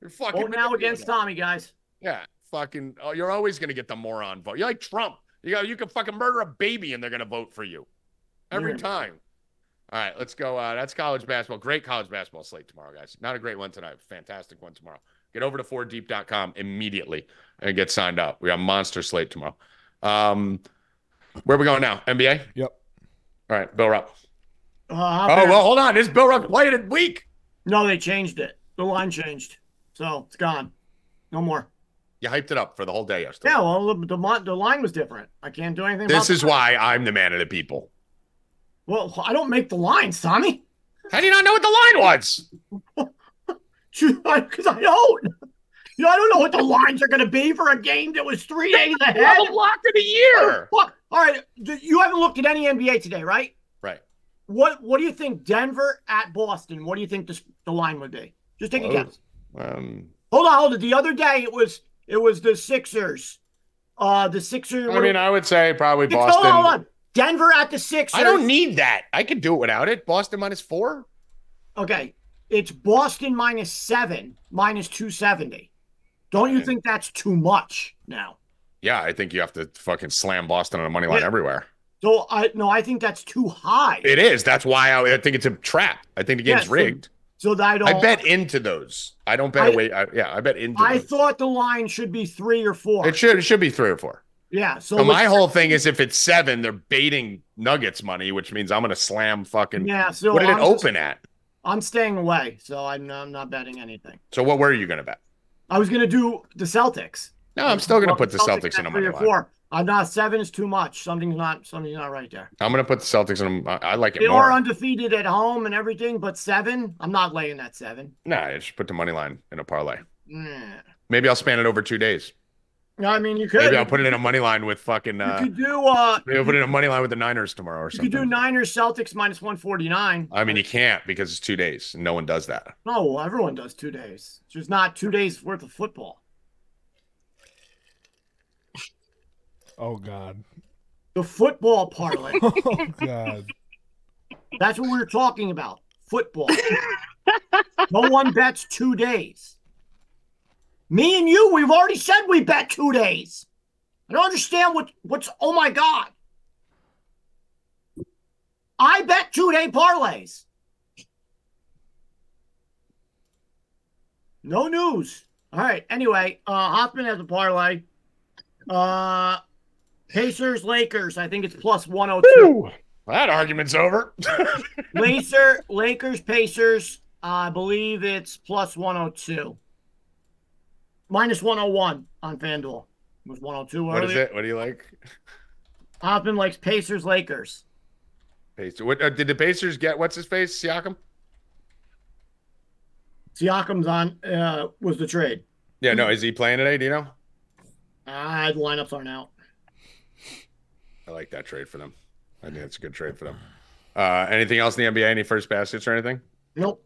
You're fucking Vote now against. Tommy, guys. Yeah, fucking. Oh, you're always gonna get the moron vote. You're like Trump. You got you can fucking murder a baby and they're gonna vote for you every Yeah. time. All right, let's go. Uh, that's college basketball. Great college basketball slate tomorrow, guys. Not a great one tonight. Fantastic one tomorrow. Get over to 4deep.com immediately and get signed up. We got monster slate tomorrow. Um, where are we going now? NBA. Yep. All right, Bill Rupp. Uh, Oh well, hold on. This Bill Rupp played it week. No, they changed it. The line changed. So it's gone. No more. You hyped it up for the whole day yesterday. Yeah, well, the, the, the line was different. I can't do anything This about is why I'm the man of the people. Well, I don't make the lines, Tommy. How do you not know what the line was? Because I don't. You know, I don't know what the lines are going to be for a game that was three days ahead. Well, lock of the year. All right, you haven't looked at any NBA today, right? Right. What What do you think? Denver at Boston. What do you think the, the line would be? Just take a guess. Um, Hold on, hold on. The other day it was it was the Sixers. Uh, the Sixers. I mean, I would say probably Hold on, Boston. hold on. Denver at the Sixers. I don't need that. I could do it without it. Boston minus four. Okay, it's Boston minus seven, minus two seventy. Don't you think that's too much now? Yeah, I think you have to fucking slam Boston on a money line Yeah. everywhere. So I no, I think that's too high. It is. That's why I, I think it's a trap. I think the game's Yeah, so rigged. so that I don't. I bet into those. I don't bet I- away. I, yeah, I bet into. I those. thought the line should be three or four. it should. It should be three or four. Yeah. So, So my whole thing is if it's seven, they're baiting Nuggets money, which means I'm going to slam fucking. Yeah. So what did it I'm just- open at? I'm staying away, so I'm, I'm not betting anything. So what were you going to bet? I was gonna do the Celtics. No, I'm still going to put the Celtics at in a money line. four. Uh, I'm not seven is too much. Something's not something's not right there. I'm going to put the Celtics in. A, I I like it They more. are undefeated at home and everything, but seven, I'm not laying that seven. Nah, I just put the money line in a parlay. Nah. Maybe I'll span it over two days. No, I mean you could. Maybe I'll put it in a money line with fucking. You Uh, could do uh, maybe I'll put it in a money line with the Niners tomorrow or something. you could do. Niners Celtics minus one forty nine. I mean, you can't because it's two days no one does that. No, everyone does two days. It's just not two days worth of football. Oh God. The football parlay. Oh God. That's what we were talking about. Football. no one bets two days. Me and you, we've already said we bet two days. I don't understand what what's oh my god. I bet two day parlays. No news. All right. Anyway, uh Hoffman has a parlay. Uh Pacers, Lakers. I think it's plus 102. That argument's over. Lacer, Lakers, Pacers. I believe it's plus 102. Minus 101 on FanDuel. It was 102 earlier. what is it? What do you like? Hoffman likes Pacers, Lakers. Pacers. What uh, did the Pacers get? What's his face? Siakam? Siakam's on, uh, was the trade. Yeah, no. Is he playing today? Do you know? Ah, the lineups aren't out. I like that trade for them. I think that's a good trade for them. Uh, anything else in the NBA? Any first baskets or anything? Nope.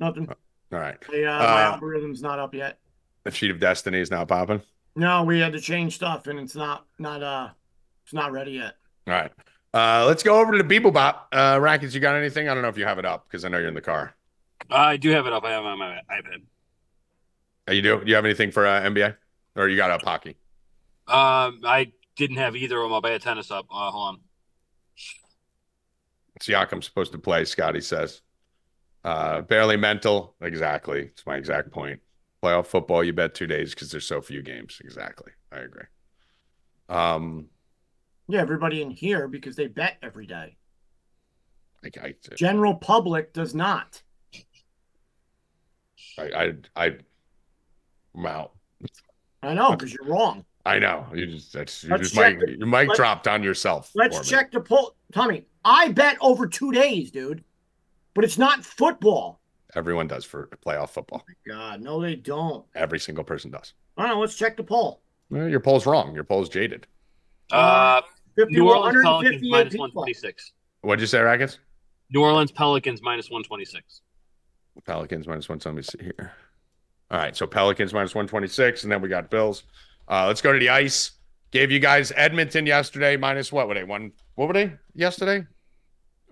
Nothing. All right. The, uh, my Uh, algorithm's not up yet. The sheet of destiny is not popping. No, we had to change stuff, and it's not not uh, it's not ready yet. All right. Uh, let's go over to the Beeble Bop. Uh, Rackets, you got anything? I don't know if you have it up because I know you're in the car. I do have it up. I have it on my iPad. Uh, you do? Do you have anything for uh, NBA? Or you got up hockey? Um, I didn't have either of them up. I had tennis up. Uh, hold on. Siakam's supposed to play, Scotty says. Uh, barely mental. Exactly. It's my exact point. Playoff football, you bet two days because there's so few games. Exactly. I agree. Um, Yeah, everybody in here because they bet every day. I, I, General public does not. I, I, I, I'm out. I know because you're wrong. I know. You just, that's, you Let's just check mic, it. your mic dropped on yourself. Let's for me. check the poll. Tommy, I bet over two days, dude. But it's not football. Everyone does for playoff football. God, no, they don't. Every single person does. I know. Let's check the poll. Well, your poll's wrong. Your poll's jaded. Uh, 50, New Orleans Pelicans 158 minus people. 126. What'd you say, Rackets? New Orleans Pelicans minus 126. Pelicans minus one. Let me see here. All right, so Pelicans minus one twenty six, and then we got Bills. Uh, let's go to the ice. Gave you guys Edmonton yesterday minus what were they? One what were they yesterday?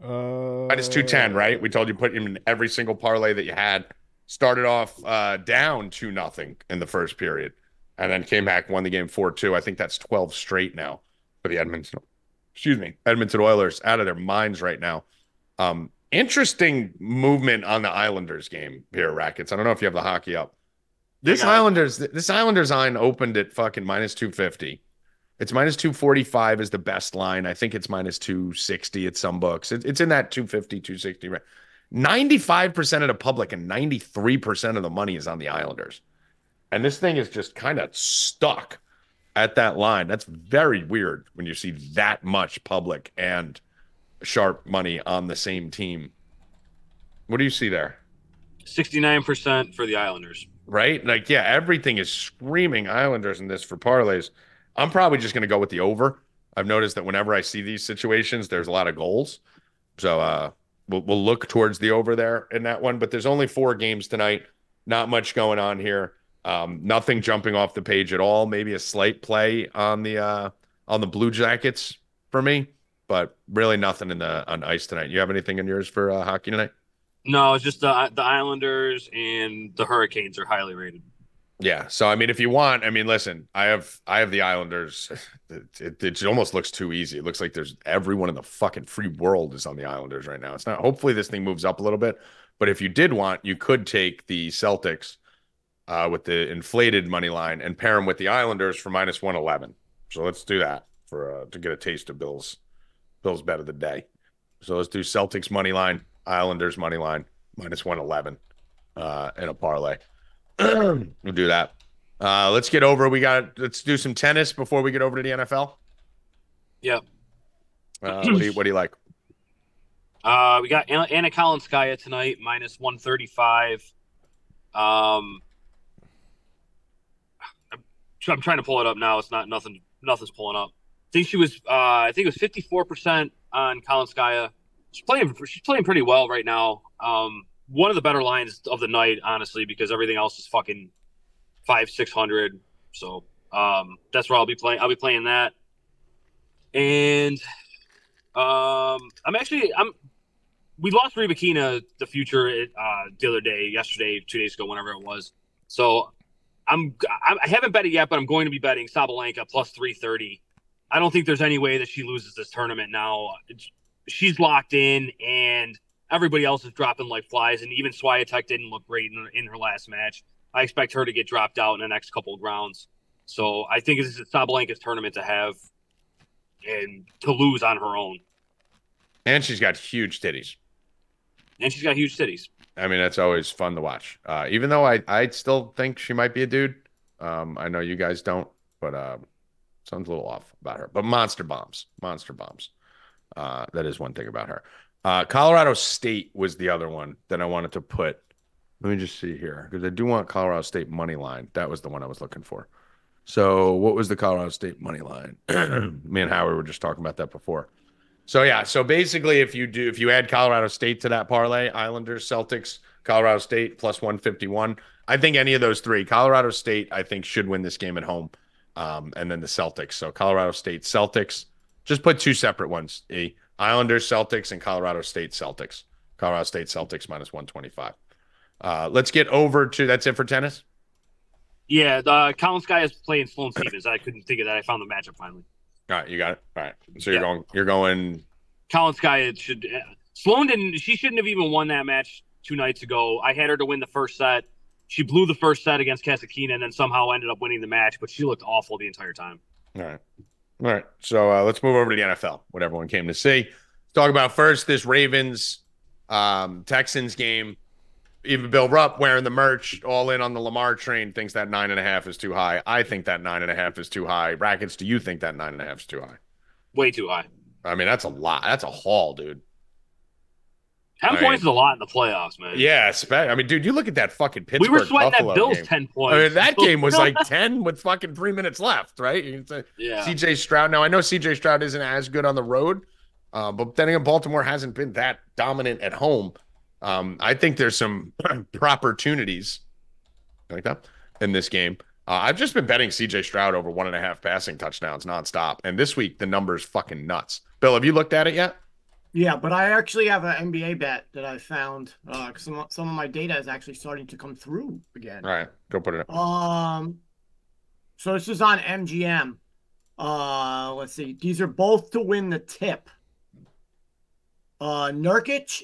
Uh, Minus two ten, right? We told you put him in every single parlay that you had. Started off uh, down two nothing in the first period, and then came back, won the game four two. I think that's twelve straight now for the Edmonton. Excuse me, Edmonton Oilers out of their minds right now. Um, interesting movement on the Islanders game here, Rackets. I don't know if you have the hockey up. This got it. Islanders, this Islanders line opened at fucking minus 250. It's minus 245 is the best line. I think it's minus 260 at some books. It, it's in that 250, 260 range. 95% of the public and 93% of the money is on the Islanders. And this thing is just kind of stuck at that line. That's very weird when you see that much public and sharp money on the same team. What do you see there? 69% for the Islanders. Right? Like, yeah, everything is screaming Islanders in this for parlays. I'm probably just going to go with the over. I've noticed that whenever I see these situations, there's a lot of goals. So uh, we'll, we'll look towards the over there in that one. But there's only four games tonight. Not much going on here. Um, nothing jumping off the page at all. Maybe a slight play on the uh, on the Blue Jackets for me, but really nothing in the on ice tonight. You have anything in yours for uh, hockey tonight? No, it's just the the Islanders and the Hurricanes are highly rated. Yeah. So I mean, if you want, I mean, listen, I have I have the Islanders. It, it, it almost looks too easy. It looks like there's everyone in the fucking free world is on the Islanders right now. It's not. Hopefully, this thing moves up a little bit. But if you did want, you could take the Celtics uh, with the inflated money line and pair them with the Islanders for minus one eleven. So let's do that for uh, to get a taste of Bill's Bill's bet of the day. So let's do Celtics money line, Islanders money line minus one eleven uh, in a parlay. We'll do that. Uh, let's get over. We got. Let's do some tennis before we get over to the NFL. Yep. Uh, what do you What do you like? Uh, we got Anna, Anna Kalinskaya tonight, minus 135. Um, I'm, I'm trying to pull it up now. It's not nothing. Nothing's pulling up. I think she was. Uh, I think it was 54 percent on Kalinskaya. She's playing. She's playing pretty well right now. Um, one of the better lines of the night, honestly, because everything else is fucking five, six hundred. So um, that's where I'll be playing. I'll be playing that. And um, I'm actually I'm we lost Rybakina, the future, uh, the other day, yesterday, two days ago, whenever it was. So I'm I haven't bet it yet, but I'm going to be betting Sabalenka plus three thirty. I don't think there's any way that she loses this tournament now. She's locked in, and everybody else is dropping like flies. And even Swiatek didn't look great in, in her last match. I expect her to get dropped out in the next couple of rounds. So I think this is Sabalenka's tournament to have and to lose on her own. And she's got huge titties. And she's got huge cities. I mean, that's always fun to watch. Uh, even though I, I still think she might be a dude. Um, I know you guys don't, but uh, sounds a little off about her. But monster bombs, monster bombs. Uh, that is one thing about her. Uh, Colorado State was the other one that I wanted to put. Let me just see here because I do want Colorado State money line. That was the one I was looking for. So, what was the Colorado State money line? Me and Howard were just talking about that before. So yeah, so basically, if you do, if you add Colorado State to that parlay, Islanders, Celtics, Colorado State plus 151. I think any of those three, Colorado State, I think should win this game at home. Um, and then the Celtics. So Colorado State Celtics. Just put two separate ones. E Islanders Celtics and Colorado State Celtics. Colorado State Celtics minus 125. Uh, let's get over to that's it for tennis. Yeah, the Kalinskaya is playing Sloane Stevens. I couldn't think of that. I found the matchup finally. All right, you got it. All right. So you're Yeah. going you're going Kalinskaya it should uh, Sloane didn't. She shouldn't have even won that match two nights ago. I had her to win the first set. She blew the first set against Kasatkina and then somehow ended up winning the match. But she looked awful the entire time. All right. All right. So uh, let's move over to the NFL, what everyone came to see. Let's talk about first this Ravens um, Texans game. Even Bill Rupp wearing the merch, all in on the Lamar train, thinks that nine and a half is too high. I think that nine and a half is too high. Rackets, do you think that nine and a half is too high? Way too high. I mean, that's a lot. That's a haul, dude. Ten I points mean- is a lot in the playoffs, man. Yeah, I mean, dude, you look at that fucking Pittsburgh. we were sweating Buffalo that Bills game. ten points. I mean, that game was like 10 with fucking three minutes left, right? You can say yeah. CJ Stroud. Now I know CJ Stroud isn't as good on the road, uh, but then again, Baltimore hasn't been that dominant at home. Um, I think there's some opportunities like that in this game. Uh, I've just been betting CJ Stroud over one and a half passing touchdowns nonstop, and this week the number's fucking nuts. Bill, have you looked at it yet? Yeah, but I actually have an NBA bet that I found. Uh, some some of my data is actually starting to come through again. All right, go put it. in. Um, so this is on MGM. Uh, let's see. These are both to win the tip. Uh, Nurkic,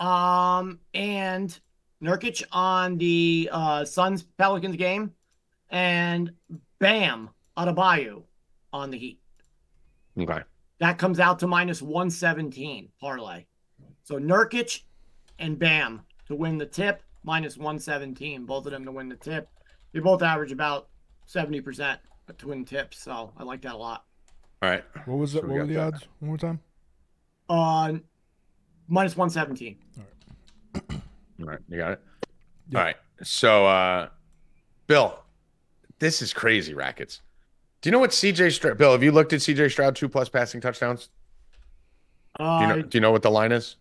um, and Nurkic on the uh Suns Pelicans game, and Bam Adebayo on the Heat. Okay. That comes out to minus 117 parlay. So Nurkic and Bam to win the tip, minus 117. Both of them to win the tip. They both average about 70% to win tips. So I like that a lot. All right. What was So it? we what were the that. odds? One more time. Uh, minus 117. All right. All right. you got it. Yeah. All right. So, uh, Bill, this is crazy, rackets. Do you know what CJ Stroud? Bill, have you looked at CJ Stroud two plus passing touchdowns? Do you Uh, know? Do you know what the line is?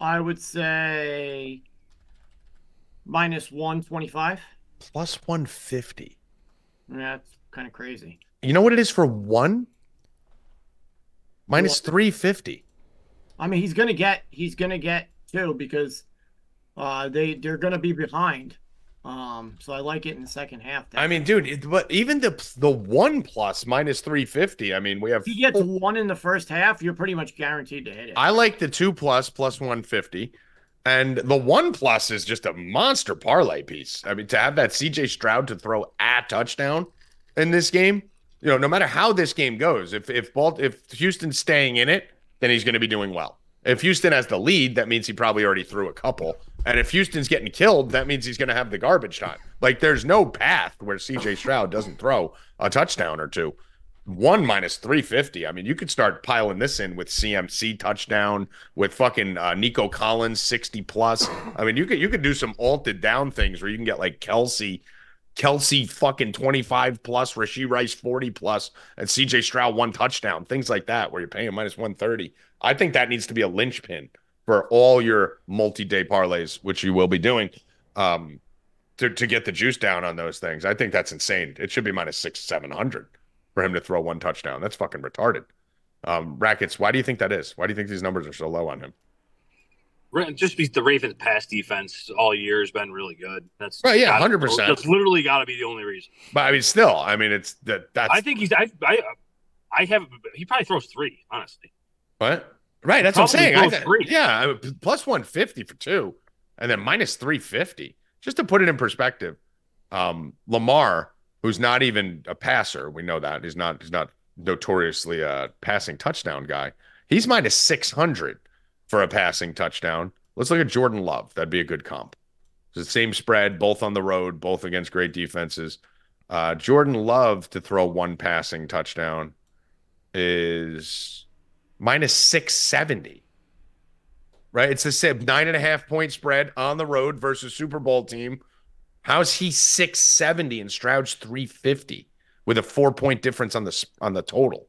I would say minus 125. Plus one fifty. Yeah, that's kind of crazy. You know what it is for one? Minus What? three fifty. I mean, he's gonna get he's gonna get two because uh they they're gonna be behind. Um, so I like it in the second half. I mean, dude, it, but even the the one plus minus three fifty. I mean, we have. if he gets one in the first half, you're pretty much guaranteed to hit it. I like the two plus plus one fifty, and the one plus is just a monster parlay piece. I mean, to have that CJ Stroud to throw a touchdown in this game, you know, no matter how this game goes, if if Balt if Houston's staying in it, then he's going to be doing well. If Houston has the lead, that means he probably already threw a couple. And if Houston's getting killed, that means he's going to have the garbage time. Like there's no path where CJ Stroud doesn't throw a touchdown or two. One minus 350. I mean, you could start piling this in with CMC touchdown, with fucking uh, Nico Collins 60 plus. I mean, you could you could do some alted down things where you can get like Kelce, Kelce fucking 25 plus, Rashee Rice 40 plus, and CJ Stroud one touchdown, things like that, where you're paying minus 130. I think that needs to be a linchpin for all your multi-day parlays, which you will be doing, um, to, to get the juice down on those things. I think that's insane. It should be minus six, seven hundred for him to throw one touchdown. That's fucking retarded. Um, Rackets, why do you think that is? Why do you think these numbers are so low on him? Just because the Ravens' pass defense all year has been really good. That's Right, yeah, 100%. That's literally got to be the only reason. But I mean, still, I mean, it's that that's I think he's. I. I. I have. He probably throws three. Honestly. What right. That's what I'm saying. I throws th- three. yeah, I mean, plus one fifty for two, and then minus three fifty. Just to put it in perspective, um, Lamar, who's not even a passer, we know that he's not. He's not notoriously a passing touchdown guy. He's minus six hundred for a passing touchdown. Let's look at Jordan Love. That'd be a good comp. It's the same spread, both on the road, both against great defenses. Uh, Jordan Love to throw one passing touchdown is minus 670. Right? It's the same nine and a half point spread on the road versus Super Bowl team. How's he 670 and Stroud's 350 with a four point difference on the on the total?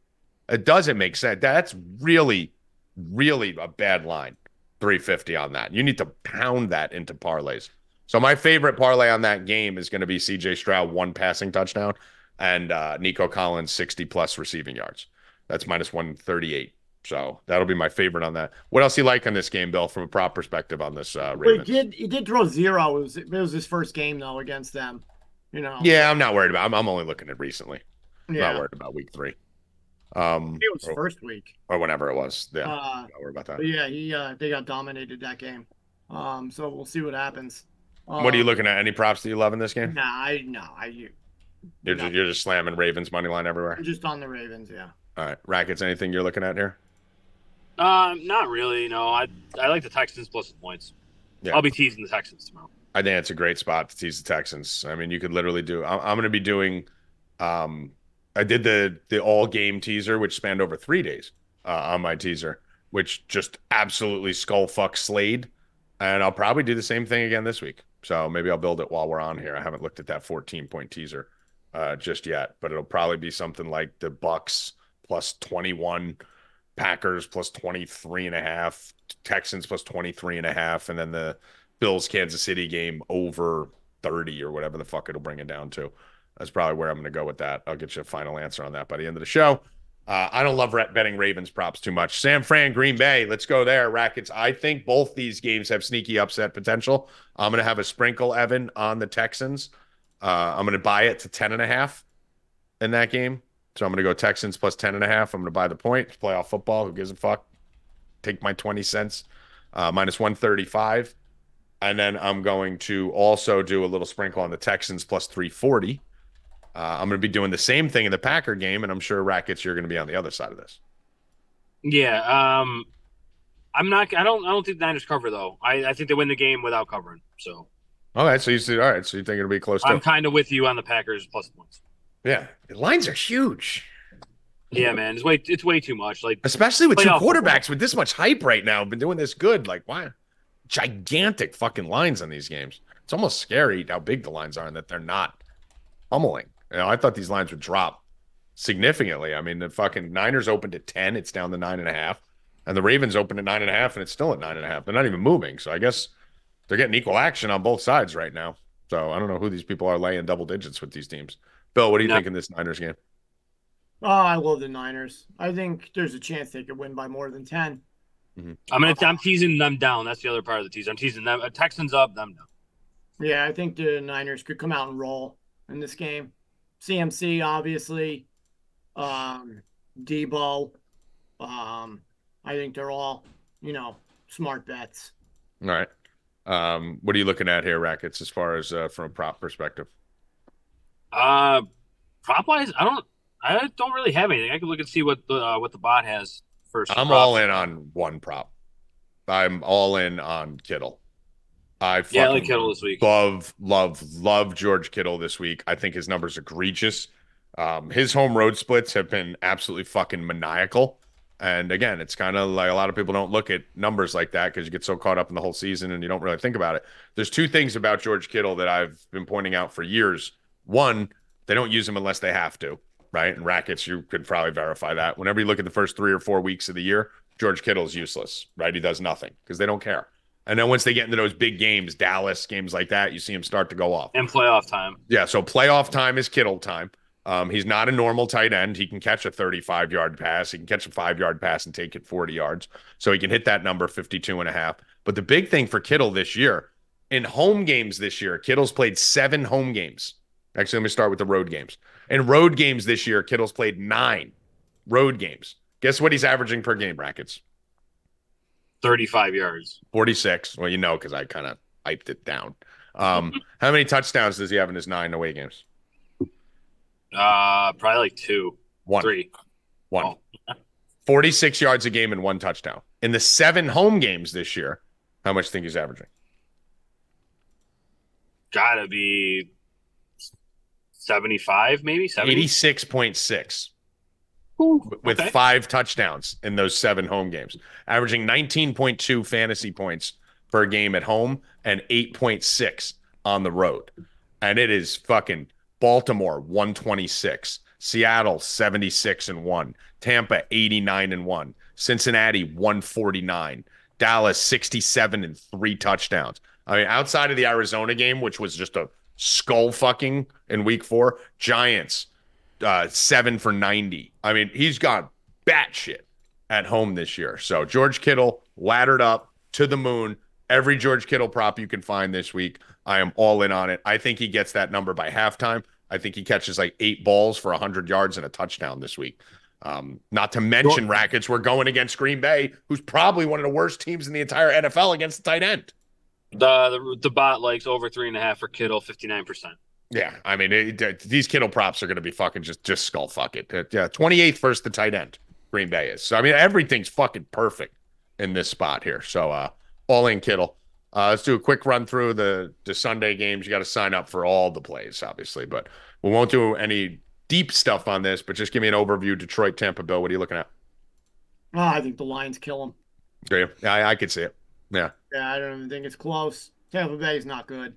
It doesn't make sense. That's really, really a bad line. 350 on that. You need to pound that into parlays. So my favorite parlay on that game is going to be CJ Stroud one passing touchdown and uh, Nico Collins 60 plus receiving yards. That's minus 138. So that'll be my favorite on that. What else you like on this game, Bill, from a prop perspective on this uh, But he did he did throw zero. It was it was his first game though against them. You know. Yeah, I'm not worried about. I'm, I'm only looking at recently. I'm Yeah. not worried about week three. Um, It was or, first week. or whenever it was. Yeah, Uh, not worried about that. yeah, he uh, they got dominated that game. Um, so we'll see what happens. What are you Um, looking at? Any props that you love in this game? Nah, I no, I You're no. just you're just slamming Ravens money line everywhere. I'm just on the Ravens. Yeah. All right, rackets. Anything you're looking at here? Um, not really. No, I I like the Texans plus the points. Yeah. I'll be teasing the Texans tomorrow. I think it's a great spot to tease the Texans. I mean, you could literally do. I'm, I'm going to be doing. Um, I did the the all game teaser, which spanned over three days uh, on my teaser, which just absolutely skull fuck Slade, and I'll probably do the same thing again this week. So maybe I'll build it while we're on here. I haven't looked at that 14 point teaser uh, just yet, but it'll probably be something like the Bucks plus 21, Packers plus 23 and a half, Texans plus 23 and a half, and then the Bills Kansas City game over 30 or whatever the fuck it'll bring it down to. That's probably where I'm going to go with that. I'll get you a final answer on that by the end of the show. Uh, I don't love betting Ravens props too much. San Fran, Green Bay. Let's go there, Rackets. I think both these games have sneaky upset potential. I'm going to have a sprinkle, Evan, on the Texans. Uh, I'm going to buy it to 10 and a half in that game. So I'm going to go Texans plus 10 and a half. I'm going to buy the point. Playoff football. Who gives a fuck? Take my 20 cents. Uh, minus 135. And then I'm going to also do a little sprinkle on the Texans plus 340. Uh, I'm going to be doing the same thing in the Packer game, and I'm sure Rackets, you're going to be on the other side of this. Yeah. Um, I'm not. I don't. I don't think the Niners cover though. I, I think they win the game without covering. So All right. so you see, all right, so you think it'll be close to? I'm kind of with you on the Packers plus points. Yeah, the lines are huge, Yeah, man. It's way. It's way too much. Like especially with two football. quarterbacks with this much hype right now. Been doing this good, like why? Gigantic fucking lines on these games. It's almost scary how big the lines are and that they're not pummeling. You know, I thought these lines would drop significantly. I mean, the fucking Niners opened at ten, it's down to nine and a half, and the Ravens opened at nine and a half, and it's still at nine and a half. They're not even moving. So I guess they're getting equal action on both sides right now. So I don't know who these people are laying double digits with these teams. Bill, what do you No. think in this Niners game? Oh, I love the Niners. I think there's a chance they could win by more than ten. I'm gonna. I'm teasing them down. That's the other part of the tease. I'm teasing them. Uh, Texans up, them down. Yeah, I think the Niners could come out and roll in this game. CMC, obviously. Um, Deebo. Um, I think they're all, you know, smart bets. All right. Um, what are you looking at here, Rackets, as far as uh, from a prop perspective? Uh, prop wise, I don't. I don't really have anything. I can look and see what the uh, what the bot has first. I'm all in on one prop. I'm all in on Kittle. I Yeah, I like Kittle this week. love, love, love George Kittle this week. I think his numbers egregious. Um, his home road splits have been absolutely fucking maniacal. And again, it's kind of like a lot of people don't look at numbers like that because you get so caught up in the whole season and you don't really think about it. There's two things about George Kittle that I've been pointing out for years. One, they don't use him unless they have to, right? And rackets, you could probably verify that. Whenever you look at the first three or four weeks of the year, George Kittle's useless, right? He does nothing because they don't care. And then once they get into those big games, Dallas games like that, you see him start to go off. and playoff time. Yeah, so playoff time is Kittle time. Um, he's not a normal tight end. He can catch a 35 yard pass. He can catch a five yard pass and take it 40 yards. So he can hit that number 52 and a half. But the big thing for Kittle this year, in home games this year, Kittle's played seven home games. Actually, let me start with the road games. In road games this year, Kittle's played nine road games. Guess what he's averaging per game, brackets? 35 yards. 46. Well, you know, because I kind of hyped it down. Um, how many touchdowns does he have in his nine away games? Uh, probably like two, One. three. One. 46 yards a game and one touchdown. In the seven home games this year, how much do you think he's averaging? Gotta be 75, maybe 70. 86.6 Ooh, with okay. five touchdowns in those seven home games, averaging 19.2 fantasy points per game at home and 8.6 on the road. And it is fucking Baltimore 126, Seattle 76 and 1, Tampa 89 and 1, Cincinnati 149, Dallas 67 and three touchdowns. I mean, outside of the Arizona game, which was just a skull fucking in week four, Giants uh, seven for 90. I mean, he's got batshit at home this year. So George Kittle laddered up to the moon. Every George Kittle prop you can find this week, I am all in on it. I think he gets that number by halftime. I think he catches like eight balls for 100 yards and a touchdown this week. Um, not to mention, Rackets, we're going against Green Bay, who's probably one of the worst teams in the entire NFL against the tight end. The the, the bot likes over three and a half for Kittle, fifty nine percent. Yeah, I mean it, it, these Kittle props are going to be fucking just just skull fuck it. Uh, yeah, twenty eighth versus the tight end. Green Bay is. So I mean everything's fucking perfect in this spot here. So uh, all in Kittle. Uh, let's do a quick run through the the Sunday games. You got to sign up for all the plays, obviously, but we won't do any deep stuff on this. But just give me an overview. Detroit, Tampa, Bill. What are you looking at? Oh, I think the Lions kill him. Do you? Yeah, I, I could see it. Yeah. Yeah, I don't even think it's close. Tampa Bay's not good.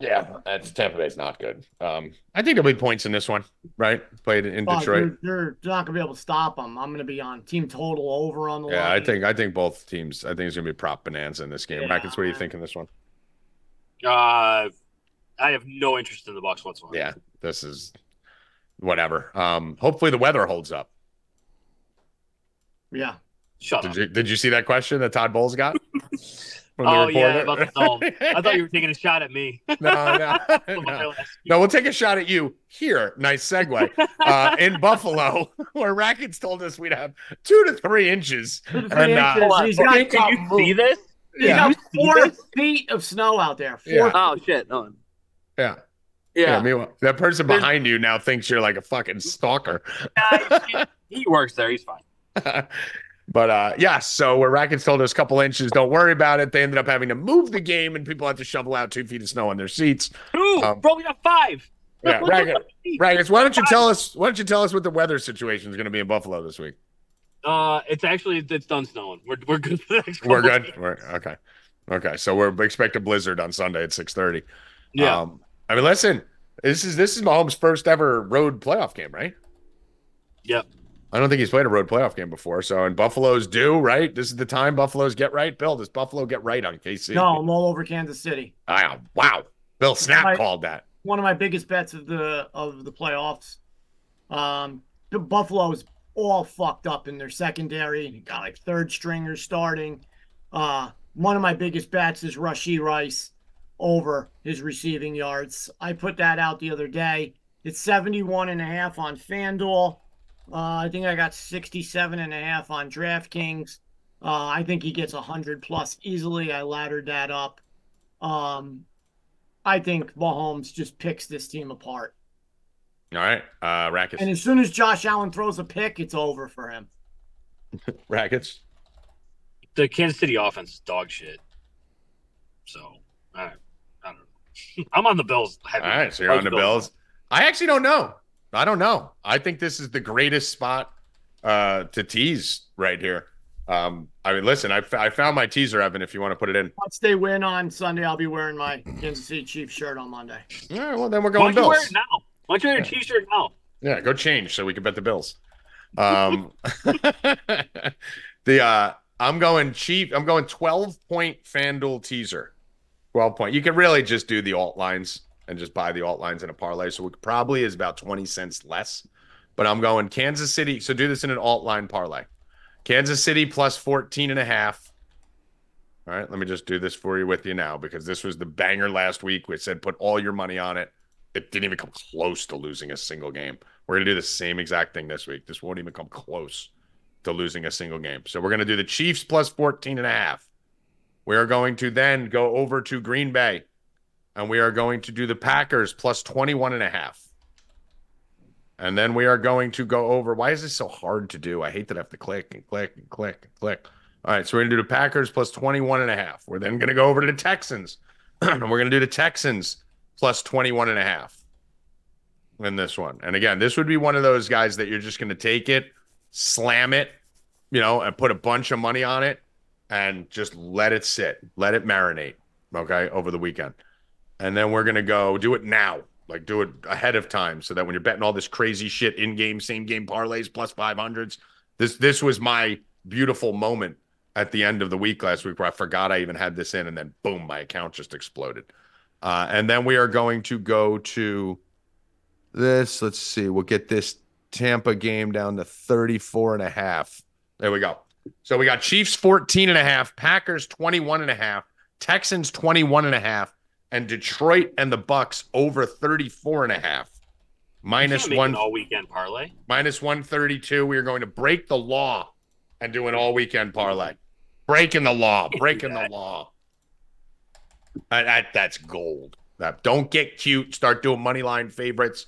Yeah, that's Tampa Bay's not good. Um, I think there'll be points in this one, right? Played in Oh, Detroit. They're, they're not gonna be able to stop them. I'm gonna be on team total over on the line. Yeah, I think I think both teams. I think it's gonna be prop bonanza in this game. Yeah. Rackets, what do you think in this one? Uh, I have no interest in the Bucks whatsoever. Yeah, this is whatever. Um, hopefully the weather holds up. Yeah. Shut Did up. you did you see that question that Todd Bowles got? From the Oh yeah, about the dome. I thought you were taking a shot at me. no, no, no. No, we'll take a shot at you here. Nice segue. Uh, in Buffalo, where Rackets told us we'd have two to three inches. Two to And, three uh, inches. Hold on, He's can got, you, can you see this? he's Yeah. got four You see this? feet of snow out there. Four Yeah. Oh shit! No. Yeah. Yeah. Yeah. meanwhile, that person behind you now thinks you're like a fucking stalker. he, he works there. He's fine. But uh yeah, so where Rackets told us a couple inches, don't worry about it. They ended up having to move the game and people had to shovel out two feet of snow on their seats. Two, Um, bro. We got five. Yeah, Rackets, Rackets, why don't you tell us why don't you tell us what the weather situation is gonna be in Buffalo this week? Uh, it's actually it's done snowing. We're we're good. For the next We're good. We're okay. Okay. So we're expect a blizzard on Sunday at six thirty. Yeah. Um, I mean, listen, this is this is Mahomes' first ever road playoff game, right? Yep. I don't think he's played a road playoff game before. So, and Buffalo's do right. This is the time Buffalo's get right. Bill, does Buffalo get right on KC? No, I'm all over Kansas City. Wow. Wow. Bill Snap Right. called that. One of my biggest bets of the of the playoffs. Um, the Buffalo's all fucked up in their secondary. Got like third stringers starting. Uh, one of my biggest bets is Rashee Rice over his receiving yards. I put that out the other day. It's 71 and a half on FanDuel. Uh, I think I got 67 and a half on DraftKings. Uh, I think he gets 100 plus easily. I laddered that up. Um, I think Mahomes just picks this team apart. All right. Uh, Rackets. And as soon as Josh Allen throws a pick, it's over for him. Rackets. the Kansas City offense is dog shit. So I, I don't know. I'm on the Bills. All right. So you're on the Bills. I actually don't know. I don't know. I think this is the greatest spot uh, to tease right here. Um, I mean, listen, I, f- I found my teaser, Evan, if you want to put it in. Once they win on Sunday, I'll be wearing my Kansas City Chiefs shirt on Monday. All right. Well, then we're Why going don't you wear Bills. it now? Why don't you wear a T-shirt now? Yeah, go change so we can bet the Bills. Um, the uh, I'm going cheap. I'm going 12 point FanDuel teaser. 12 point. You could really just do the alt lines and just buy the alt lines in a parlay. So it probably is about 20 cents less. But I'm going Kansas City. So do this in an alt line parlay. Kansas City plus 14 and a half. All right, let me just do this for you with you now because this was the banger last week. We said put all your money on it. It didn't even come close to losing a single game. We're going to do the same exact thing this week. This won't even come close to losing a single game. So we're going to do the Chiefs plus 14 and a half. We are going to then go over to Green Bay and we are going to do the Packers plus 21 and a half. And then we are going to go over. Why is this so hard to do? I hate that I have to click and click and click and click. All right, so we're going to do the Packers plus 21 and a half. We're then going to go over to the Texans. and we're going to do the Texans plus 21 and a half in this one. And again, this would be one of those guys that you're just going to take it, slam it, you know, and put a bunch of money on it and just let it sit, let it marinate, okay, over the weekend. And then we're to go do it now, like do it ahead of time so that when you're betting all this crazy shit in game, same game parlays plus 500s, this this was my beautiful moment at the end of the week last week where I forgot I even had this in, and then boom, my account just exploded. Uh, and then we are going to go to this. Let's see. We'll get this Tampa game down to 34 and a half. There we go. So we got Chiefs 14 and a half, Packers 21 and a half, Texans 21 and a half, and Detroit and the Bucks over 34 and a half. Minus one all weekend parlay. minus 132. We are going to break the law and do an all weekend parlay. Breaking the law, breaking the law. Uh, that, that's gold. That don't get cute. Start doing money line favorites.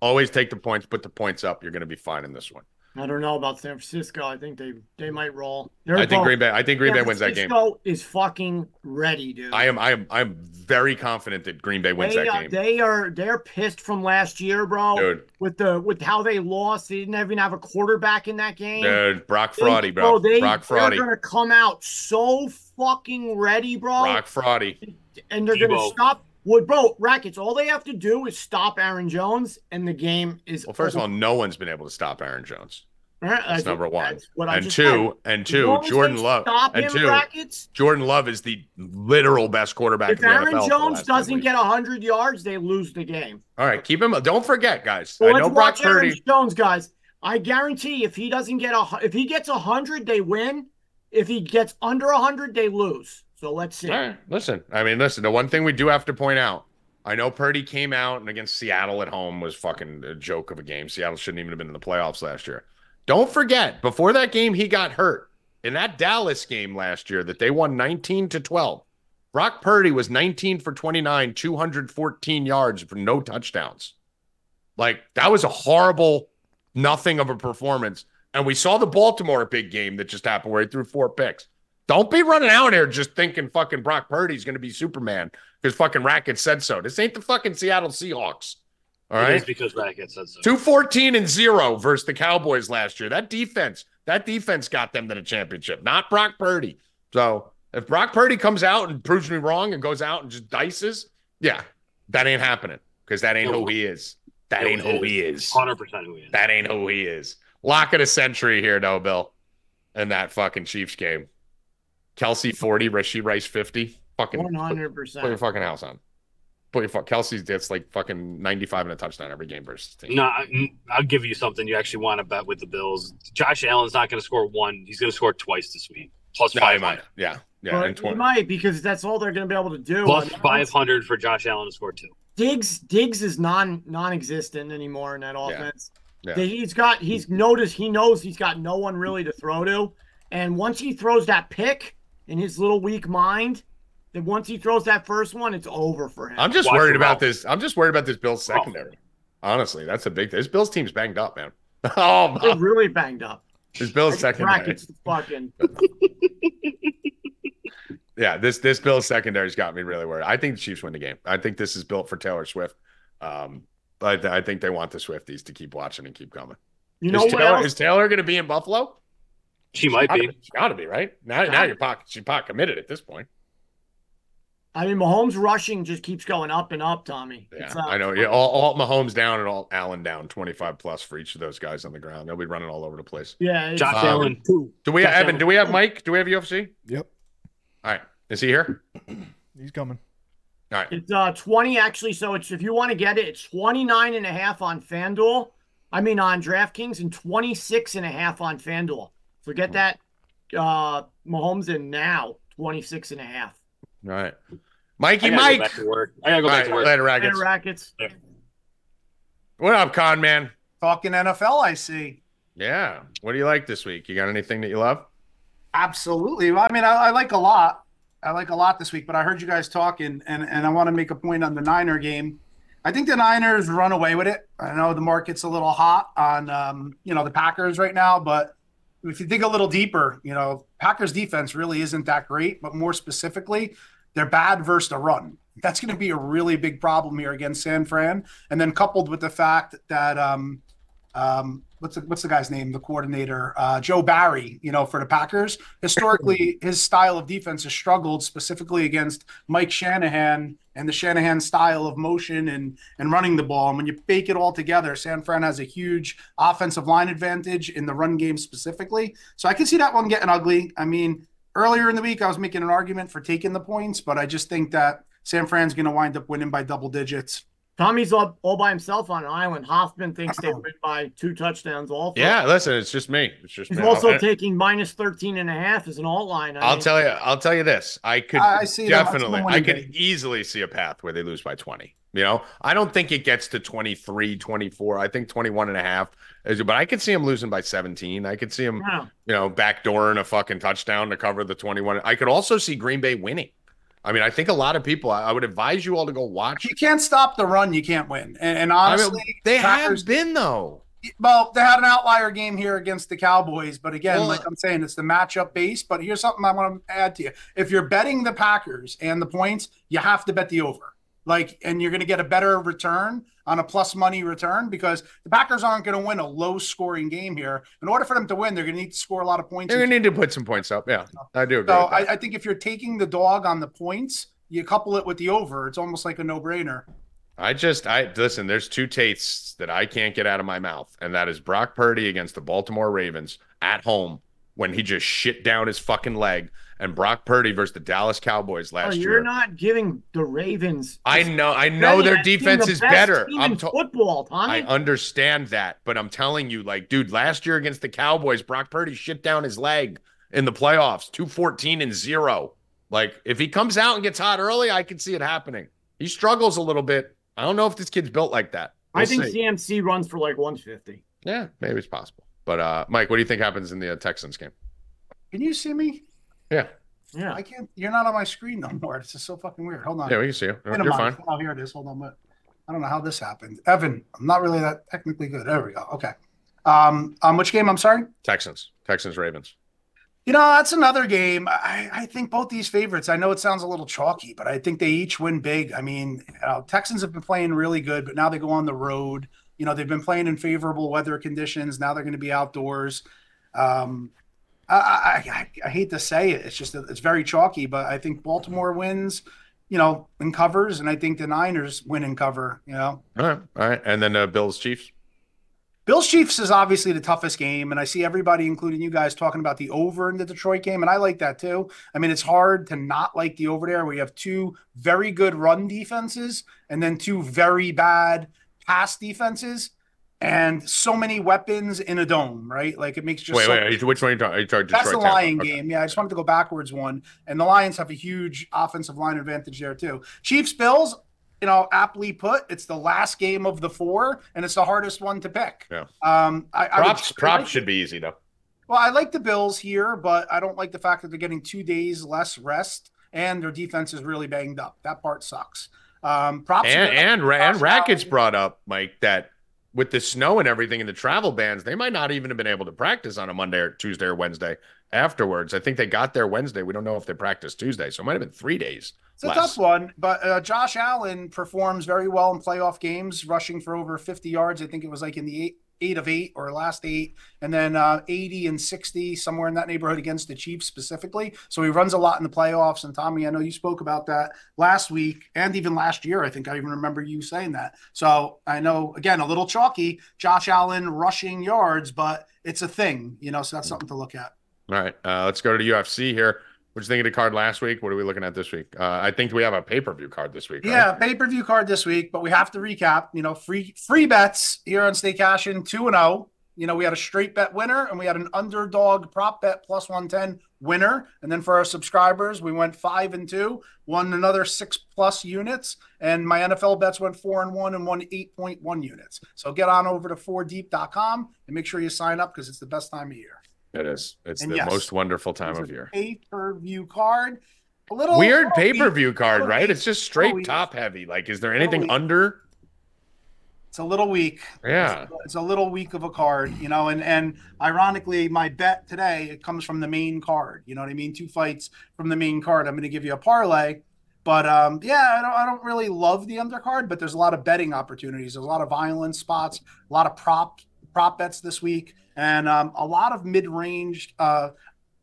Always take the points, put the points up. You're going to be fine in this one. I don't know about San Francisco. I think they they might roll. They're I think both- Green Bay. I think Green Bay wins that game. Francisco is fucking ready, dude. I am. I am. I am very confident that Green Bay wins they, that uh, game, they are they're pissed from last year, bro. dude. With the with how they lost, they didn't even have a quarterback in that game. Dude, Brock They- Fraudy, bro. they, Brock They're gonna come out so fucking ready, bro, Brock Fraudy. and they're gonna Deebo. stop. Well, bro, rackets. All they have to do is stop Aaron Jones, and the game is. Well, first of all, no one's been able to stop Aaron Jones. That's number one. That's And two, and two, long as Jordan Love. And two, rackets. Jordan Love is the literal best quarterback If in the Aaron NFL. Jones doesn't get hundred yards, they lose the game. All right, keep him. Don't forget, guys. So I know Brock watch Aaron Purdy. Jones, guys. I guarantee if he doesn't get a if he gets a hundred, they win. If he gets under a hundred, they lose. So let's see. Right, listen. I mean, listen. The one thing we do have to point out. I know Purdy came out and against Seattle at home was fucking a joke of a game. Seattle shouldn't even have been in the playoffs last year. Don't forget, before that game, he got hurt in that Dallas game last year that they won 19 to 12. Brock Purdy was 19 for 29, 214 yards for no touchdowns. Like that was a horrible nothing of a performance. And we saw the Baltimore big game that just happened where he threw four picks. Don't be running out here just thinking fucking Brock Purdy's going to be Superman because fucking Racket said so. This ain't the fucking Seattle Seahawks. All It right. is because Racket said so. 214 and 0 versus the Cowboys last year. That defense, that defense got them to the championship, not Brock Purdy. So if Brock Purdy comes out and proves me wrong and goes out and just dices, yeah, that ain't happening because that ain't who he is. That No, ain't it who he is. Hundred percent who he is. That ain't who he is. Lock of the century here, though, Bill. In that fucking Chiefs game. Kelce 40, Rashee Rice 50. Fucking one hundred percent. put your fucking house on. Put your fuck Kelce's gets like fucking 95 and a touchdown every game versus team. No, I- mm, I'll give you something you actually want to bet with the Bills. Josh Allen's not going to score one. He's going to score twice this week. Plus No, five might. Yeah. Yeah. But and he 20. might because that's all they're going to be able to do. Plus I mean, five hundred for Josh Allen to score two. Diggs Diggs is non non-existent anymore in that offense. Yeah. He's got he's noticed he knows he's got no one really to throw to, and once he throws that pick in his little weak mind, then once he throws that first one, it's over for him. I'm just Watch worried about this. I'm just worried about this Bills Mouth. secondary. Honestly, that's a big thing. This Bills team's banged up, man. Oh, They're really banged up. this Bills secondary. Brackets fucking. Yeah, this this Bills secondary's got me really worried. I think the Chiefs win the game. I think this is built for Taylor Swift. Um, but I think they want the Swifties to keep watching and keep coming. You know is Taylor, is Taylor going to be in Buffalo? She might Gotta be. She's got to be right now. Now you're pot, she's pot committed at this point. I mean, Mahomes rushing just keeps going up and up, Tommy. Yeah, It's, uh, I know. Yeah, all, all Mahomes down and all Allen down, twenty five plus for each of those guys on the ground. They'll be running all over the place. Yeah, it's- Josh Um, Allen two. Do we Josh have Evan? Allen. Do we have Mike? Do we have UFC? Yep, All right, is he here? he's coming. All right, It's uh 20 actually, so it's if you want to get it, it's 29 and a half on FanDuel. I mean on DraftKings and 26 and a half on FanDuel. So get that uh Mahomes in now, 26 and a half. All right. I Mikey, gotta Mike. go back to work. I gotta go All back right, to work. later, Hey, Rackets. rackets. What up, Con Man? Talking NFL, I see. Yeah. What do you like this week? You got anything that you love? Absolutely. Well, I mean, I, I like a lot. I like a lot this week, but I heard you guys talking, and, and I want to make a point on the Niner game. I think the Niners run away with it. I know the market's a little hot on, um, you know, the Packers right now, but if you dig a little deeper, you know, Packers defense really isn't that great, but more specifically, they're bad versus the run. That's going to be a really big problem here against San Fran. And then coupled with the fact that, um, um, what's the, what's the guy's name? The coordinator, uh, Joe Barry. You know, for the Packers, historically, his style of defense has struggled specifically against Mike Shanahan and the Shanahan style of motion and and running the ball. And when you bake it all together, San Fran has a huge offensive line advantage in the run game specifically. So I can see that one getting ugly. I mean, earlier in the week, I was making an argument for taking the points, but I just think that San Fran's going to wind up winning by double digits. Tommy's all, all by himself on an island. Hoffman thinks they oh. win by two touchdowns also. Yeah, listen, it's just me. It's just He's me. also I'll, taking minus 13 and a half as an alt line. I I'll mean, tell you. I'll tell you this. I could I- I see definitely. I could easily see a path where they lose by 20. You know, I don't think it gets to 23, 24. I think 21 and a half. is- But I could see them losing by 17. I could see them, yeah. you know, backdooring a fucking touchdown to cover the 21. I could also see Green Bay winning. I mean, I think a lot of people, I I would advise you all to go watch. You can't stop the run, you can't win. And, and I honestly, mean, they Packers- have been, though. Well, they had an outlier game here against the Cowboys, but again, Well, like I'm saying, it's the matchup base. But here's something I want to add to you: if you're betting the Packers and the points, you have to bet the over. Like, and you're going to get a better return on a plus money return because the Packers aren't going to win a low scoring game here. In order for them to win, they're going to need to score a lot of points. They're going to need to put some points up. Yeah, I do agree. so. I, I think if you're taking the dog on the points, you couple it with the over. It's almost like a no brainer. I just I listen, there's two tastes that I can't get out of my mouth, and that is Brock Purdy against the Baltimore Ravens at home when he just shit down his fucking leg, and Brock Purdy versus the Dallas Cowboys Oh, last you're year. not giving the Ravens. I know I know their credit defense the is best better. team I'm to- football, I understand that, but I'm telling you, like, dude, last year against the Cowboys, Brock Purdy shit down his leg in the playoffs, 214 and zero. Like, if he comes out and gets hot early, I can see it happening. He struggles a little bit. I don't know if this kid's built like that. I We'll think see. CMC runs for like 150. Yeah, maybe it's possible. But uh Mike, what do you think happens in the uh, Texans game? Can you see me? Yeah, Yeah. I can't. You're not on my screen no more. It's just so fucking weird. Hold on. yeah, we can see you. Wait a You're minute. fine. Oh, here it is. Hold on, but I don't know how this happened. Evan, I'm not really that technically good. There we go. Okay. Um, on which game? I'm sorry. Texans, Texans, Ravens. You know, that's another game. I, I think both these favorites. I know it sounds a little chalky, but I think they each win big. I mean, uh, Texans have been playing really good, but now they go on the road. You know, they've been playing in favorable weather conditions. Now they're going to be outdoors. Um, I, I, I, hate to say it. It's just it's very chalky, but I think Baltimore wins. You know, and covers, and I think the Niners win and cover. You know, All right, all right, and then uh, Bills, Chiefs. Bills Chiefs is obviously the toughest game, and I see everybody, including you guys, talking about the over in the Detroit game, and I like that too. I mean, it's hard to not like the over there where you have two very good run defenses and then two very bad pass defenses, and so many weapons in a dome, right? Like it makes just Wait, so- wait, which one are you talking? Are you talking that's the? Lion Okay. game. Yeah, I just wanted to go backwards one. And the Lions have a huge offensive line advantage there, too. Chiefs, Bills, you know, aptly put, it's the last game of the four, and it's the hardest one to pick. Yeah. Um, I, I would- Props, props like- should be easy though. Well, I like the Bills here, but I don't like the fact that they're getting two days less rest and their defense is really banged up. That part sucks. Um, props And and and Rackets brought up Mike that with the snow and everything and the travel bans, they might not even have been able to practice on a Monday or Tuesday or Wednesday afterwards. I think they got there Wednesday. We don't know if they practiced Tuesday, so it might have been three days. It's a tough one, but uh, Josh Allen performs very well in playoff games, rushing for over 50 yards. I think it was like in the eight, eight of eight or last eight, and then uh, 80 and 60, somewhere in that neighborhood against the Chiefs specifically. So he runs a lot in the playoffs. And Tommy, I know you spoke about that last week and even last year. I think I even remember you saying that. So I know, again, a little chalky, Josh Allen rushing yards, but it's a thing, you know, so that's something to look at. All right, uh, let's go to the UFC here. What you think of the card last week? What are we looking at this week? Uh, I think we have a pay per view card this week. right? Yeah, pay per view card this week, but we have to recap. You know, free free bets here on Stay Cashin' two and zero. You know, we had a straight bet winner and we had an underdog prop bet plus one ten winner, and then for our subscribers, we went five and two, won another six plus units, and my NFL bets went four and one and won eight point one units. So get on over to 4deep.com and make sure you sign up because it's the best time of year. It is. It's And the yes, most wonderful time of year. Pay per view card. A little Weird pay per view card, right? we- It's just straight top heavy. Like, is there anything under? It's a little weak. Yeah. It's, it's a little weak of a card, you know, and and ironically, my bet today it comes from the main card. You know what I mean? Two fights from the main card. I'm going to give you a parlay, but um, yeah, I don't I don't really love the undercard, but there's a lot of betting opportunities. There's a lot of violence spots, a lot of prop prop bets this week, and um, a lot of mid range. Uh,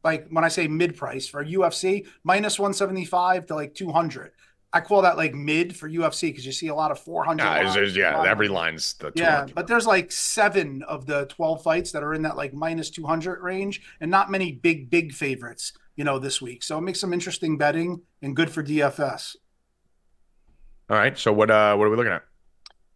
like when I say mid price for UFC, minus 175 to like 200. I call that like mid for UFC because you see a lot of 400. Yeah, lines, it's- yeah, a lot of- every line's the yeah, but there's like seven of the 12 fights that are in that like minus 200 range, and not many big, big favorites you know, this week. So it makes some interesting betting and good for DFS. All right. So what uh what are we looking at?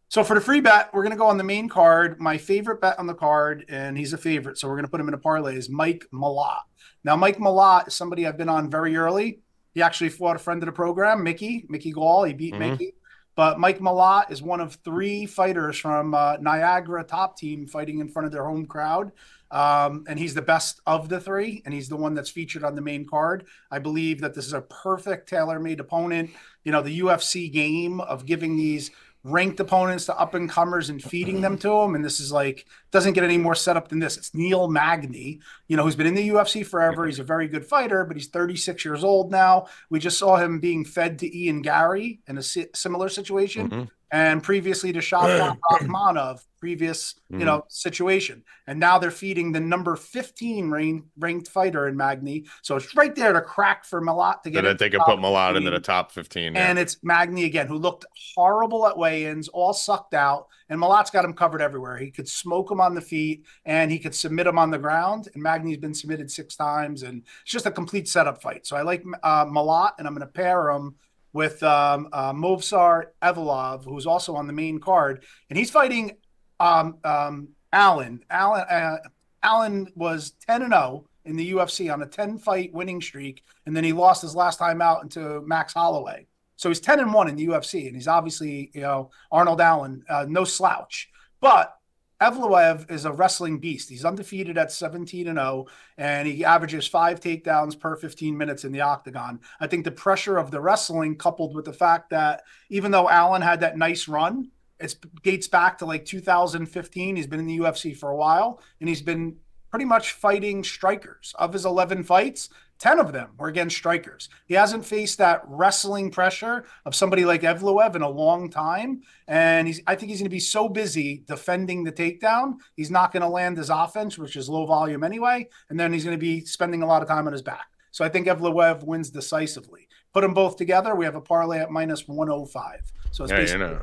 So for the free bet, we're going to go on the main card. My favorite bet on the card, and he's a favorite, so we're going to put him in a parlay, is Mike Malott. Now, Mike Malott is somebody I've been on very early. He actually fought a friend of the program, Mickey, Mickey Gall. He beat Mhm. Mickey. But Mike Malott is one of three fighters from uh, Niagara top team fighting in front of their home crowd. Um, and he's the best of the three, and he's the one that's featured on the main card. I believe that this is a perfect tailor made opponent. You know, the UFC game of giving these ranked opponents to up and comers and feeding them to them. And this is like, doesn't get any more setup than this. It's Neil Magny, you know, who's been in the UFC forever. He's a very good fighter, but he's 36 years old now. We just saw him being fed to Ian Garry in a si- similar situation Mhm. and previously to Shavkat Rakhmonov, previous you know situation, and now they're feeding the number fifteen rank, ranked fighter in Magny, so it's right there to crack for Malott to get. that they could put Malott into the top 15. yeah. And it's Magny again, who looked horrible at weigh-ins, all sucked out. And Malott's got him covered everywhere. He could smoke him on the feet, and he could submit him on the ground. And Magny's been submitted six times, and it's just a complete setup fight. So I like uh, Malott, and I'm going to pair him with um, uh, Movsar Evloev, who's also on the main card, and he's fighting um, um, Allen. Allen. Uh, Allen was 10 and 0 in the UFC on a 10 fight winning streak, and then he lost his last time out into Max Holloway. So he's 10 and 1 in the UFC, and he's obviously, you know, Arnold Allen, uh, no slouch. But Evloev is a wrestling beast. He's undefeated at 17 and 0, and he averages five takedowns per 15 minutes in the octagon. I think the pressure of the wrestling, coupled with the fact that even though Allen had that nice run, it dates back to like 2015. He's been in the UFC for a while, and he's been pretty much fighting strikers. Of his 11 fights, 10 of them were against strikers. He hasn't faced that wrestling pressure of somebody like Evloev in a long time. And he's I think he's going to be so busy defending the takedown, he's not going to land his offense, which is low volume anyway. And then he's going to be spending a lot of time on his back. So I think Evloev wins decisively. Put them both together, we have a parlay at minus 105. So it's Yeah, you know.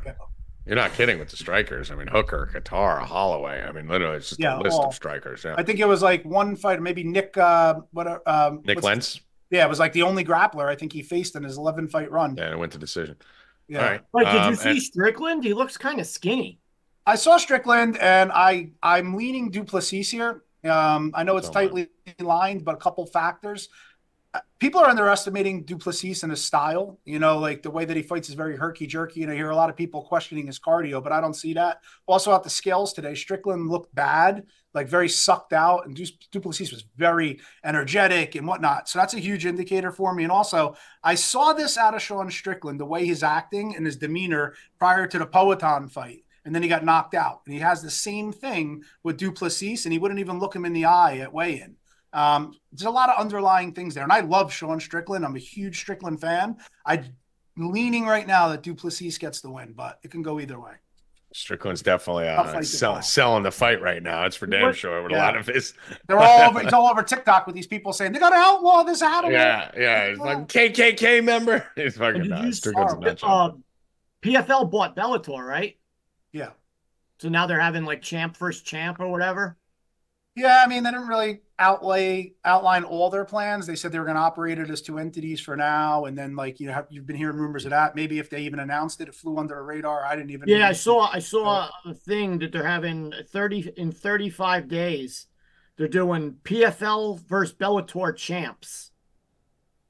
You're not kidding with the strikers. I mean, Hooker, Kattar, Holloway. I mean, literally, it's just Yeah, a list all- of strikers. Yeah. I think it was like one fighter, maybe Nick, uh, what, um, Nik Lentz. Yeah, it was like the only grappler I think he faced in his 11 fight run. Yeah, and it went to decision. Yeah. All right. Like, did Um, you see and- Strickland? He looks kind of skinny. I saw Strickland, and I I'm leaning du Plessis here. Um, I know it's So am I. tightly lined, but a couple factors. People are underestimating du Plessis and his style. You know, like the way that he fights is very herky jerky, and I hear a lot of people questioning his cardio, but I don't see that. Also, at the scales today, Strickland looked bad, like very sucked out, and Du- Duplessis was very energetic and whatnot. So that's a huge indicator for me. And also, I saw this out of Sean Strickland, the way he's acting and his demeanor prior to the Poatan fight and then he got knocked out. And he has the same thing with du Plessis, and he wouldn't even look him in the eye at weigh-in. Um, there's a lot of underlying things there, and I love Sean Strickland. I'm a huge Strickland fan. I'm leaning right now that du Plessis gets the win, but it can go either way. Strickland's definitely I'll uh, fight sell, selling the fight right now. It's for damn What- sure. With a lot of his. They're all over. It's all over TikTok with these people saying they got to outlaw this animal. Yeah, yeah. it's like KKK member. He's fucking did you nuts. Strickland's a saw- Uh, PFL bought Bellator, right? Yeah. So now they're having like champ first champ or whatever. Yeah, I mean, they didn't really outlay outline all their plans. They said they were going to operate it as two entities for now, and then like you know, you've been hearing rumors of that. Maybe if they even announced it, it flew under the radar. I didn't even. Yeah, I saw I saw a thing that they're having 30 in 35 days. They're doing PFL versus Bellator champs.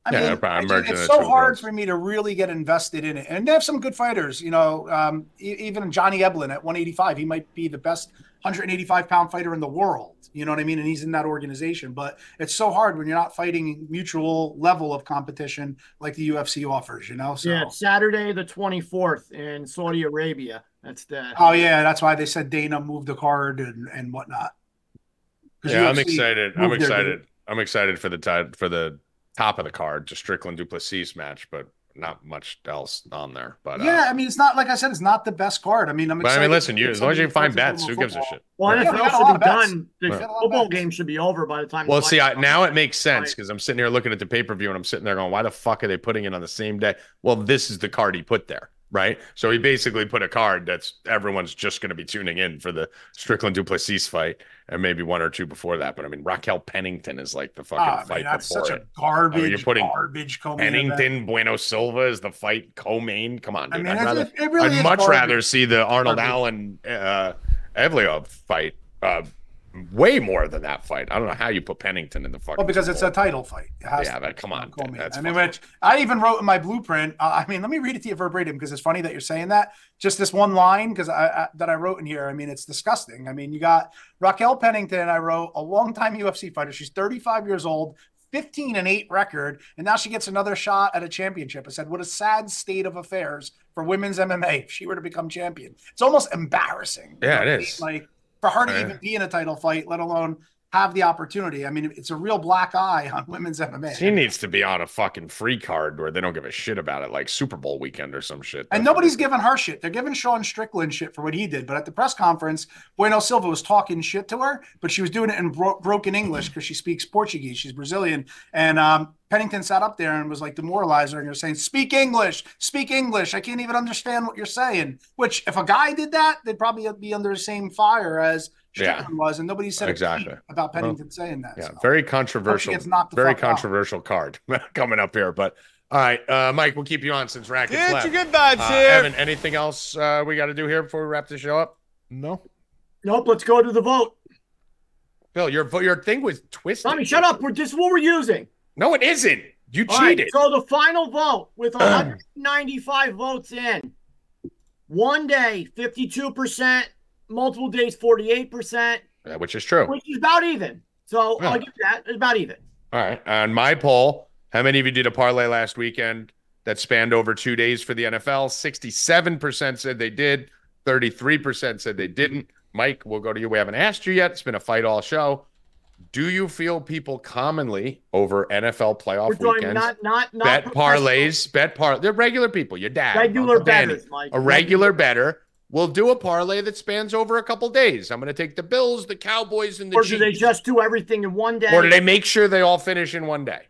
I Yeah, mean, probably I just- it's so hard worlds. for me to really get invested in it. And they have some good fighters, you know. Um, even Johnny Eblen at 185, he might be the best 185 pound fighter in the world. You know what I mean? And he's in that organization. But it's so hard when you're not fighting mutual level of competition like the UFC offers. You know? So. Yeah, it's Saturday the 24th in Saudi Arabia. That's the Oh yeah, that's why they said Dana moved the card and and whatnot. 'Cause Yeah, I'm excited. I'm moved their- excited. I'm excited for the tide for the top of the card, just Strickland du Plessis match, but not much else on there. But uh, Yeah, I mean, it's not like I said, it's not the best card. I mean, I'm. But I mean, listen, you as long as you can find bets, who gives a shit? Well, Yeah, we got a NFL should be done. The We got a lot of football game should be over by the time. the Well, see, I, now it makes sense because I'm sitting here looking at the pay per view and I'm sitting there going, "Why the fuck are they putting it on the same day?" Well, this is the card he put there. Right? So he basically put a card that's everyone's just going to be tuning in for the Strickland du Plessis fight, and maybe one or two before that. But I mean, Raquel Pennington is like the fucking fight man, that's before such it. a garbage, I mean, you're putting garbage. Pennington, Bueno Silva is the fight co-main. Come on, I dude. mean, I'd, rather, really I'd much garbage. rather see the Arnold Garbage. Allen uh, Evloev fight. Uh, way more than that fight. I don't know how you put Pennington in the fucking. Well, because it's a title fight. Yeah, but come on, man, that's I mean, which I even wrote in my blueprint. Uh, I mean, let me read it to you verbatim because it's funny that you're saying that. Just this one line because I, I that I wrote in here. I mean, it's disgusting. I mean, you got Raquel Pennington. I wrote a longtime UFC fighter. She's 35 years old. 15 and 8 record, and now she gets another shot at a championship. I said, What a sad state of affairs for women's MMA if she were to become champion. It's almost embarrassing. Yeah, You know it is. Like for her to even be in a title fight, let alone have the opportunity. I mean, it's a real black eye on women's MMA. She needs to be on a fucking free card where they don't give a shit about it, like Super Bowl weekend or some shit. And nobody's giving her shit. They're giving Sean Strickland shit for what he did. But at the press conference, Bueno Silva was talking shit to her, but she was doing it in bro- broken English because she speaks Portuguese. She's Brazilian. And um, Pennington sat up there and was like demoralizing her and you're saying, Speak English, speak English. I can't even understand what you're saying. Which, if a guy did that, they'd probably be under the same fire as Yeah. Was. And nobody said a Exactly. peep about Pennington saying that. Yeah, so. very controversial. gets knocked the Very fuck out. controversial card coming up here. But all right, uh, Mike, we'll keep you on since Rackets Get left. your good vibes Uh, here. Evan, anything else uh, we got to do here before we wrap the show up? No. Nope, let's go to the vote. Bill, your your thing was twisted. Tommy, shut up. We're this is what we're using. No, it isn't. You All right, cheated. so the final vote with 195 votes in. One day, 52%, multiple days, 48%, Yeah, which is true. which is about even. So Yeah. I'll give that. It's about even. All right. On my poll, how many of you did a parlay last weekend that spanned over two days for the NFL? 67% said they did, 33% said they didn't. Mike, we'll go to you. We haven't asked you yet. It's been a fight all show. Do you feel people commonly over NFL playoff We're doing weekends not not not bet parlays, bet par? They're regular people. Your dad, regular Uncle Danny, bettors, Mike. a regular better. will do a parlay that spans over a couple days. I'm going to take the Bills, the Cowboys, and the Or do they just do everything in one day? or do they make sure they all finish in one day?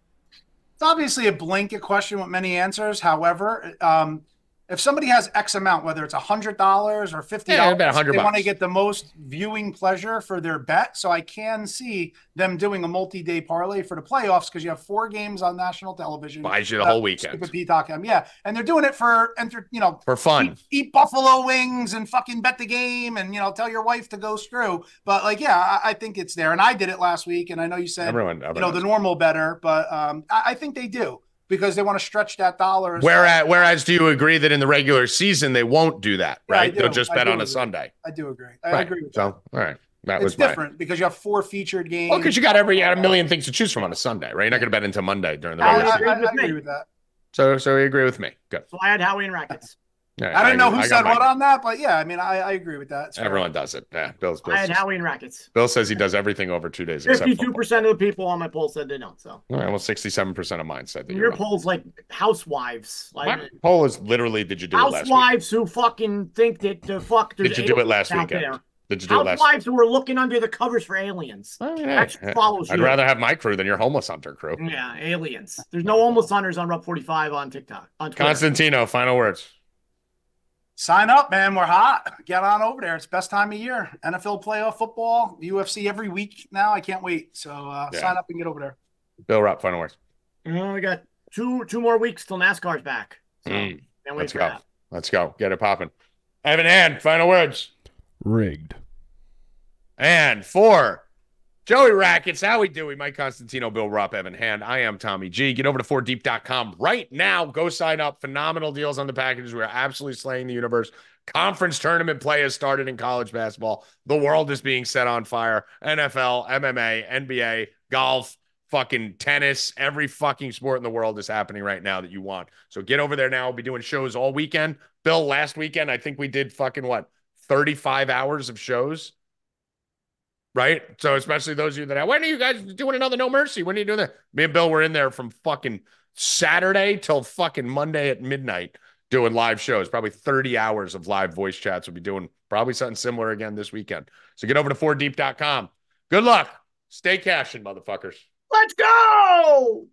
It's obviously a blanket question with many answers. However, um, if somebody has X amount, whether it's a hundred dollars or fifty dollars, 100 they want to get the most viewing pleasure for their bet. So I can see them doing a multi-day parlay for the playoffs because you have four games on national television. Buys you the Uh, whole weekend Stupid Peacock, yeah, and they're doing it for enter, you know, for fun. eat, eat buffalo wings and fucking bet the game and you know tell your wife to go screw. But like, yeah, I, I think it's there, and I did it last week, and I know you said Everyone, you know everyone the normal better, but um, I, I think they do because they want to stretch that dollar. Whereas, whereas, do you agree that in the regular season they won't do that? Yeah, I Right? They'll just I bet do on a. Sunday. I do agree. I right. agree with so, that. all right, that It's was my. different because you have four featured games. Well, because you got every you got a million things to choose from on a Sunday, right? You're not going to bet into Monday during the oh, regular I, season. I, with I agree with that. So, so you agree with me? Good. So I had Howie and Rackets. All right, I don't know who got said mine. what on that, but yeah, I mean, I, I agree with that. It's fair. Everyone does it. Yeah, Bill's. Bill I had says, Howie and Rackets. Bill says he does everything over two days except Fifty-two percent of the people on my poll said they don't. So All right, well, sixty-seven percent of mine said that. your You're wrong. poll's like housewives, like My poll is literally, did you do it housewives who fucking think that the fuck. Did you do it last out weekend? there. Did you do it last? Housewives who are looking under the covers for aliens. Oh, I mean, That hey, follows I'd you. rather have my crew than your homeless hunter crew. Yeah, aliens. There's no homeless hunters on Rub 45 on TikTok. On Twitter. Constantino, final words. Sign up, man. We're hot. Get on over there. It's best time of year. NFL playoff football, UFC every week now. I can't wait. So uh, Yeah. sign up and get over there. Bill Rupp, final words. Uh, we got two two more weeks till NASCAR's back. So Mm, can't wait let's for go. that. Let's go. Get it popping. Evan Hand, final words. Rigged. And for Joey Rackets, how we doing? Mike Constantino, Bill Rupp, Evan Hand. I am Tommy G. Get over to 4deep.com right now. Go sign up. Phenomenal deals on the packages. We are absolutely slaying the universe. Conference tournament play has started in college basketball. The world is being set on fire. NFL, MMA, NBA, golf, fucking tennis, every fucking sport in the world is happening right now that you want. So get over there now. We'll be doing shows all weekend. Bill, last weekend, I think we did fucking what, 35 hours of shows? Right? So especially those of you that have, when are you guys doing another No Mercy? When are you doing that? Me and Bill were in there from fucking Saturday till fucking Monday at midnight doing live shows. Probably 30 hours of live voice chats. We'll be doing probably something similar again this weekend. So get over to 4deep.com. Good luck. Stay cashing, motherfuckers. Let's go.